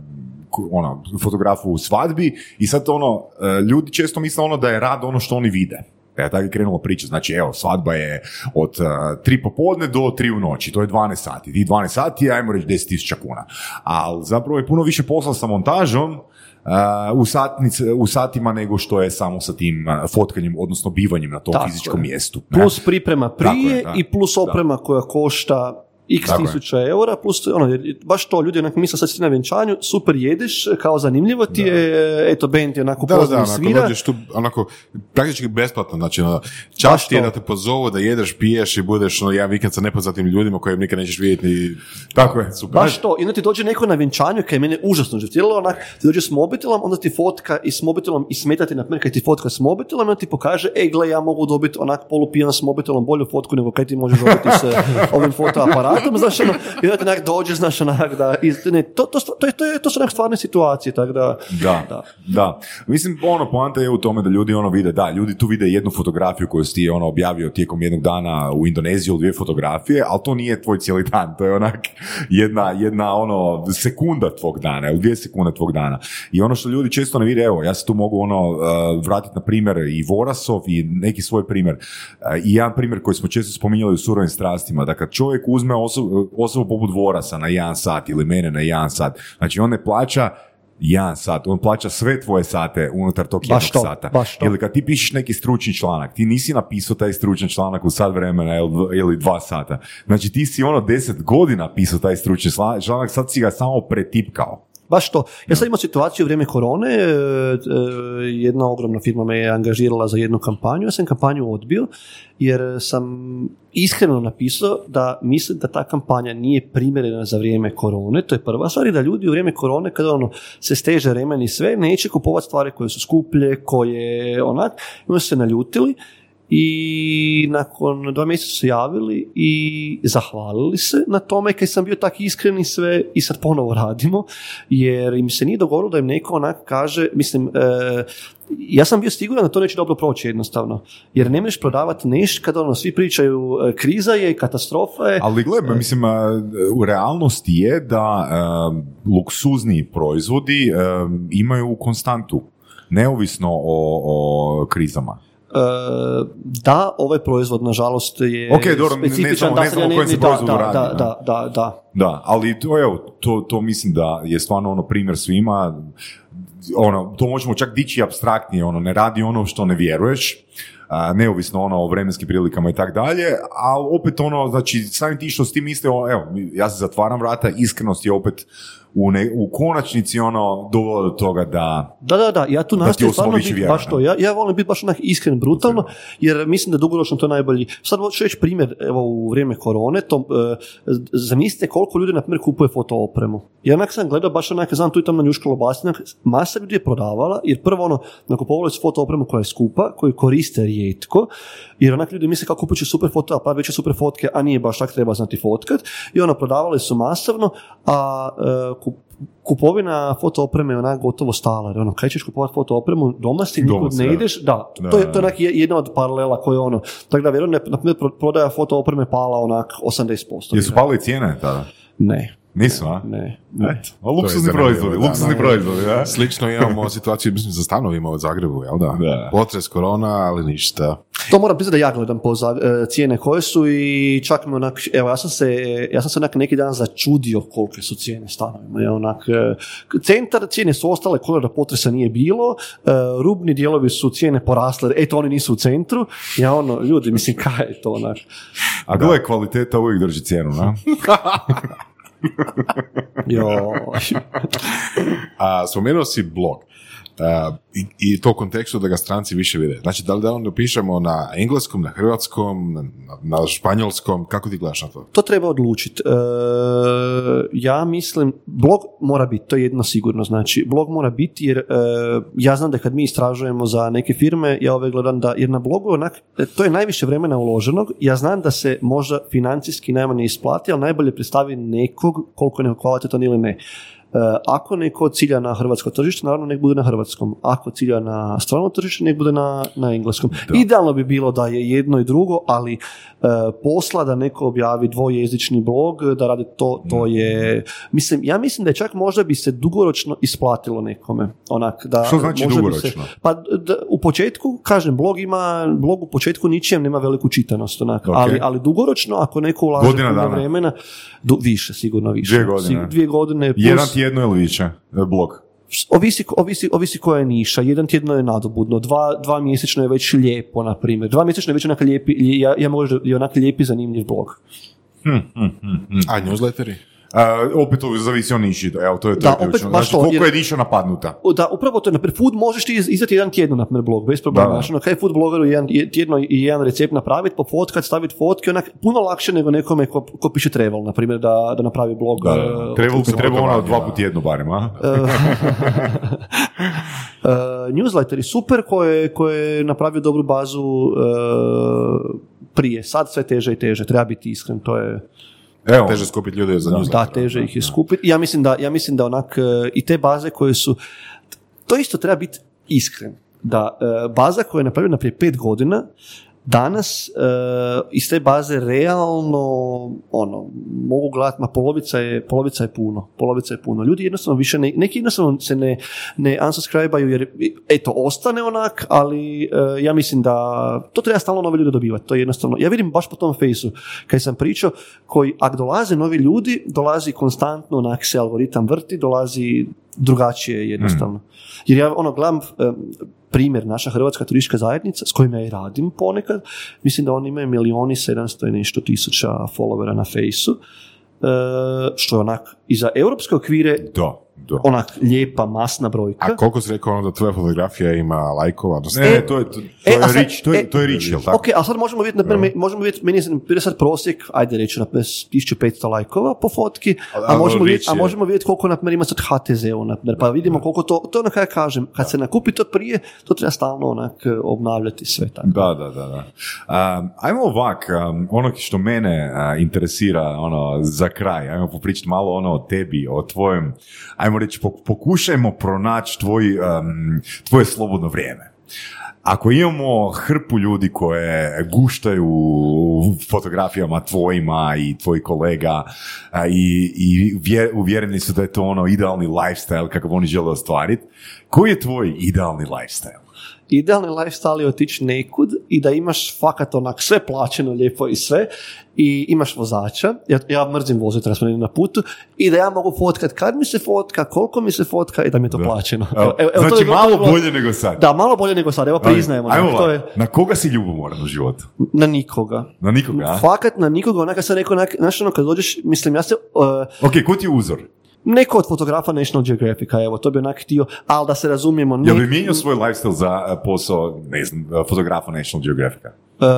ono, fotografu u svadbi i sad ono, e, ljudi često misle ono da je rad ono što oni vide. E, tako je krenula priča, znači evo, svadba je od uh, tri popodne do tri u noći, to je 12 sati. Ti 12 sati, ajmo reći 10.000 kuna. Ali zapravo je puno više posla sa montažom, u, satnice, u satima nego što je samo sa tim fotkanjem, odnosno bivanjem na tom Tako fizičkom je. mjestu. ne? Plus priprema prije je, da. i plus oprema koja košta x Tako je. tisuća eura, plus ono, jer baš to, ljudi onak misle sad si na vjenčanju, super jedeš, kao zanimljivo ti je, eto, band je onako Da, da, onako, svira. dođeš tu, onako, praktički besplatno, znači, ono, čast ti je da te pozovu, da jedeš, piješ i budeš, ono, jedan vikend sa nepoznatim ljudima koje nikad nećeš vidjeti ni... Tako je. Super. Baš to, i onda ti dođe neko na vjenčanju kaj je mene užasno živtilo, onak, ti dođe s mobitelom, onda ti fotka i s mobitelom i smetati na primjer kad ti fotka s mobitelom, onda ti pokaže, ej gle, ja mogu dobiti onak polupijan s mobitelom bolju fotku nego kaj ti možeš dobiti s ovim fotoaparatom, znaš, ono, i onda ti onak dođe, znaš, onak, da, iz, ne, to, to, to, to, je- to su onak stvarne situacije, tako da, Da, da. da, Mislim, ono, poanta je u tome da ljudi ono vide, da, ljudi tu vide jednu fotografiju koju si ti ono objavio tijekom jednog dana u Indoneziju, dvije fotografije, ali to nije tvoj cijeli dan, to je onak jedna, jedna ono, sekunda tvog dana, ili dvije sekunde tvog dana. I ono što ljudi često ne vide, evo, ja se tu mogu ono, uh, vratiti na primjer i Vorasov i neki svoj primjer. Uh, I jedan primjer koji smo često spominjali u surovim strastima, da kad čovjek uzme osobu, osobu poput Vorasa na jedan sat ili mene na jedan sat, znači on ne plaća jedan sat, on plaća sve tvoje sate unutar tog jednog Baš to, sata. baš to. Ili kad ti pišeš neki stručni članak, ti nisi napisao taj stručni članak u sat vremena ili, dva sata. Znači ti si ono deset godina pisao taj stručni čla- članak, sad si ga samo pretipkao. Baš to. Ja sad imam situaciju u vrijeme korone, e, e, jedna ogromna firma me je angažirala za jednu kampanju, ja sam kampanju odbio jer sam iskreno napisao da mislim da ta kampanja nije primjerena za vrijeme korone, to je prva stvar. I da ljudi u vrijeme korone kada ono se steže remen i sve, neće kupovati stvari koje su skuplje, koje onak, i se naljutili i nakon dva mjeseca su javili i zahvalili se na tome kad sam bio tak iskren i sve i sad ponovo radimo. Jer im se nije dogodilo da im neko onak kaže, mislim, e, ja sam bio siguran da to neće dobro proći jednostavno, jer ne možeš prodavati nešto kada ono svi pričaju e, kriza je, katastrofa je, Ali gle, mislim, a, u realnosti je da a, luksuzni proizvodi a, imaju konstantu, neovisno o, o krizama. da, ovaj proizvod, nažalost, je Ok, dobro, ne- ne specifičan. samo- da ne se samo o ne- kojem se da, proizvodu da, radi, Da, da, da, da. Da, ali to, evo, to, to mislim da je stvarno ono primjer svima, ono, to možemo čak dići abstraktnije, ono, ne radi ono što ne vjeruješ, neovisno ono o vremenskim prilikama i tak dalje, a opet ono, znači, samim ti što s tim misle, o, evo, ja se zatvaram vrata, iskrenost je opet u, ne, u konačnici ono dovela do toga da Da, da, da, ja tu nastojim stvarno biti baš to. Ja, ja volim biti baš onak iskren, brutalno, jer mislim da dugoročno to je najbolji. Sad hoću reći primjer, evo u vrijeme korone, to, e, zamislite koliko ljudi, na primjer, kupuje foto opremu. Ja onak sam gledao, baš onak, znam tu i tamo njuškalo basinak, masa ljudi je prodavala, jer prvo ono, nakupovali su foto opremu koja je skupa, koju koriste rijetko, jer onak ljudi misle kako kupit ću super foto, pa već super fotke, a nije baš tak treba znati fotkat, i ono, prodavali su masovno, a e, kup- kupovina foto opreme je onak gotovo stala. jer Ono, kaj ćeš kupovati foto opremu, doma si, nikud si, ne da. ideš, da, Da, to je, da, to je onak je- jedna od paralela koje je ono, tako da vjerujem, na primjer, pro- prodaja foto opreme pala onak 80%. jesu pali cijene tada? Ne, Nisu, a? ne, ne. A luksuzni proizvodi, luksuzni proizvodi, da? Slično imamo situaciju, mislim, sa stanovima u Zagrebu, jel da? Da. Potres, korona, ali ništa. To moram priznati da ja gledam po za- e, cijene koje su i čak mi onak, evo ja sam se, ja sam se onak neki dan začudio kolike su cijene stanovima. Ja onak, e, centar cijene su ostale koje da potresa nije bilo, e, rubni dijelovi su cijene porasle, eto oni nisu u centru, ja ono, ljudi, mislim, kaj je to onak? A gledaj, kvaliteta uvijek drži cijenu, na? Jo, A, spomenuo si blog. A, i, to u kontekstu da ga stranci više vide. Znači, da li da onda pišemo na engleskom, na hrvatskom, na, na španjolskom, kako ti gledaš na to? to treba odlučiti. E, ja mislim, blog mora biti, to je jedno sigurno, znači, blog mora biti jer e, ja znam da kad mi istražujemo za neke firme, ja ove gledam da, jer na blogu onak, e, to je najviše vremena uloženog, ja znam da se možda financijski najmanje isplati, ali najbolje predstavi nekog koliko je neko kvalitetan ili ne. E, ako neko cilja na hrvatsko tržište, naravno nek bude na hrvatskom. Ako cilja na strano tržište, nek bude na, na engleskom. Idealno bi bilo da je jedno i drugo, ali e, posla da neko objavi dvojezični blog, da radi to, to je... Mislim, ja mislim da je čak možda bi se dugoročno isplatilo nekome. Onak, da Što znači možda bi se- dugoročno? pa d- u početku, kažem, blog ima, blog u početku ničijem nema veliku čitanost, onak, Ok. ali, ali dugoročno, ako neko ulaže vremena, du- više, sigurno više. Dvije godine. Dvije godine plus, Jedan tjedno ili više, e, blog. ovisi, ovisi, ovisi koja je niša. Jedan tjedno je nadobudno, dva, dva mjesečno je već lijepo, na primjer. Dva mjesečno je već onak lijepi, ja, ja mogu reći da je onak lijepi, zanimljiv blog. A newsletteri? A, opet ovo zavisi o niši, evo, to je, to Da, je opet Znači, to, koliko jer- je niša napadnuta? Da, upravo to je, na primjer, food možeš ti iz- izdati jedan tjedno, na primjer, blog, bez problema. Da. Znači, ono, kaj je food blogeru jedan, je- tjedno i jedan recept napraviti, pofotkat, staviti fotke, onak, puno lakše nego nekome ko, ko piše travel, na primjer, da, da napravi blog. Da, da. Trebalo bi sam trebalo ono dva da. put tjedno barem, a? Uh, newsletteri super koje, koje je napravio dobru bazu uh, prije. Sad sve teže i teže, treba biti iskren, to je Evo, Teže skupiti ljude za da, newsletter. teže ih je skupiti. Ja mislim da, ja mislim da onak uh, i te baze koje su, to isto treba biti iskren. Da uh, baza koja je napravljena prije pet godina danas uh, iz te baze realno ono, mogu gledati, ma polovica je, polovica je puno, polovica je puno. Ljudi jednostavno više ne, neki jednostavno se ne, ne unsubscribe-aju jer eto, ostane onak, ali uh, ja mislim da to treba stalno nove ljude dobivati, to je jednostavno, ja vidim baš po tom fejsu, kad sam pričao, koji, ako dolaze novi ljudi, dolazi konstantno, onak se algoritam vrti, dolazi drugačije jednostavno. Jer ja ono gledam em, primjer, naša hrvatska turistička zajednica, s kojima ja i radim ponekad, mislim da oni imaju milijoni sedamsto i nešto tisuća followera na fejsu, e, što je onak i za europske okvire da, da. onak lijepa, masna brojka. A koliko si rekao ono da tvoja fotografija ima lajkova? odnosno- Ne, ne, to je, to, to E, je a sad- rich, to je, e, to je rich, jel tako? Ok, a sad možemo vidjeti, na primjer, možemo vidjeti, meni je sad prosjek, ajde reći, na primjer, 1500 lajkova po fotki, a, A- možemo, vidjeti, a je- možemo vidjeti koliko, na primjer, ima sad HTZ-u, na pa vidimo koliko to, to je ono kaj ja kažem, kad se nakupi to prije, to treba stalno onak obnavljati sve tako. Da, da, da. da. Um, ajmo ovak, um, ono što mene uh, interesira ono, za kraj, ajmo popričati malo ono o tebi, o tvojem, ajmo reći, pok- pokušajmo pronaći tvoj, um, tvoje slobodno vrijeme. Ako imamo hrpu ljudi koje guštaju fotografijama tvojima i tvojih kolega i, i vje- uvjereni su da je to ono idealni lifestyle kakav oni žele ostvariti, koji je tvoj idealni lifestyle? Idealni lifestyle je otići nekud i da imaš fakat onak sve plaćeno lijepo i sve i imaš vozača, ja, ja mrzim voziti smo na putu i da ja mogu fotkat kad mi se fotka, koliko mi se fotka i da mi je to plaćeno. Evo, Evo, to znači malo to bilo- bolje nego sad. Da, malo bolje nego sad, evo priznajemo. Ajmo to je Na koga si ljubomoran u životu? na nikoga. Na nikoga, a? Fakat na nikoga, onak kad sam rekao, onak, znaš ono kad dođeš, mislim, ja se, uh, Ok, ko ti je uzor? Neko od fotografa National Geographica, evo, to bi onak htio, ali da se razumijemo, Jel ne, bi mijenjao svoj lifestyle za eh, posao, ne znam, eh, fotografa National Geographica? Uh,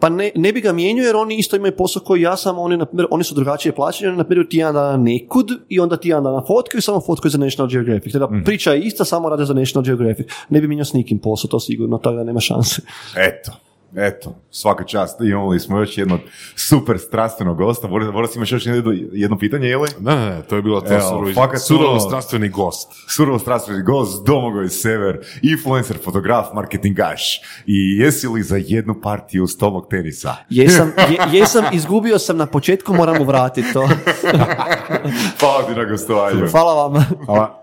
pa ne, ne bi ga mijenjao jer oni isto imaju posao koji ja sam, oni, na primjer, oni su drugačije plaćeni, oni na primjer tjedan dana nekud i onda tjedan dana fotkaju i samo fotkaju za National Geographic. Teda Mhm. priča je ista, samo rade za National Geographic. Ne bi mijenjao s nikim posao, to sigurno, tako da nema šanse. Eto, eto, svaka čast. Imali smo još jednog super strastvenog gosta. Boris, Boris imaš još jedno, jedno pitanje, je li? Ne, ne, to je bilo to surovo, surovo strastveni gost. Surovo strastveni gost, Domagoj Sever, influencer, fotograf, marketingaš. I jesi li za jednu partiju stolnog tenisa? Jesam, je- jesam, izgubio sam na početku, moram mu vratiti to. Hvala ti na gostovanju. Hvala vam. Hvala.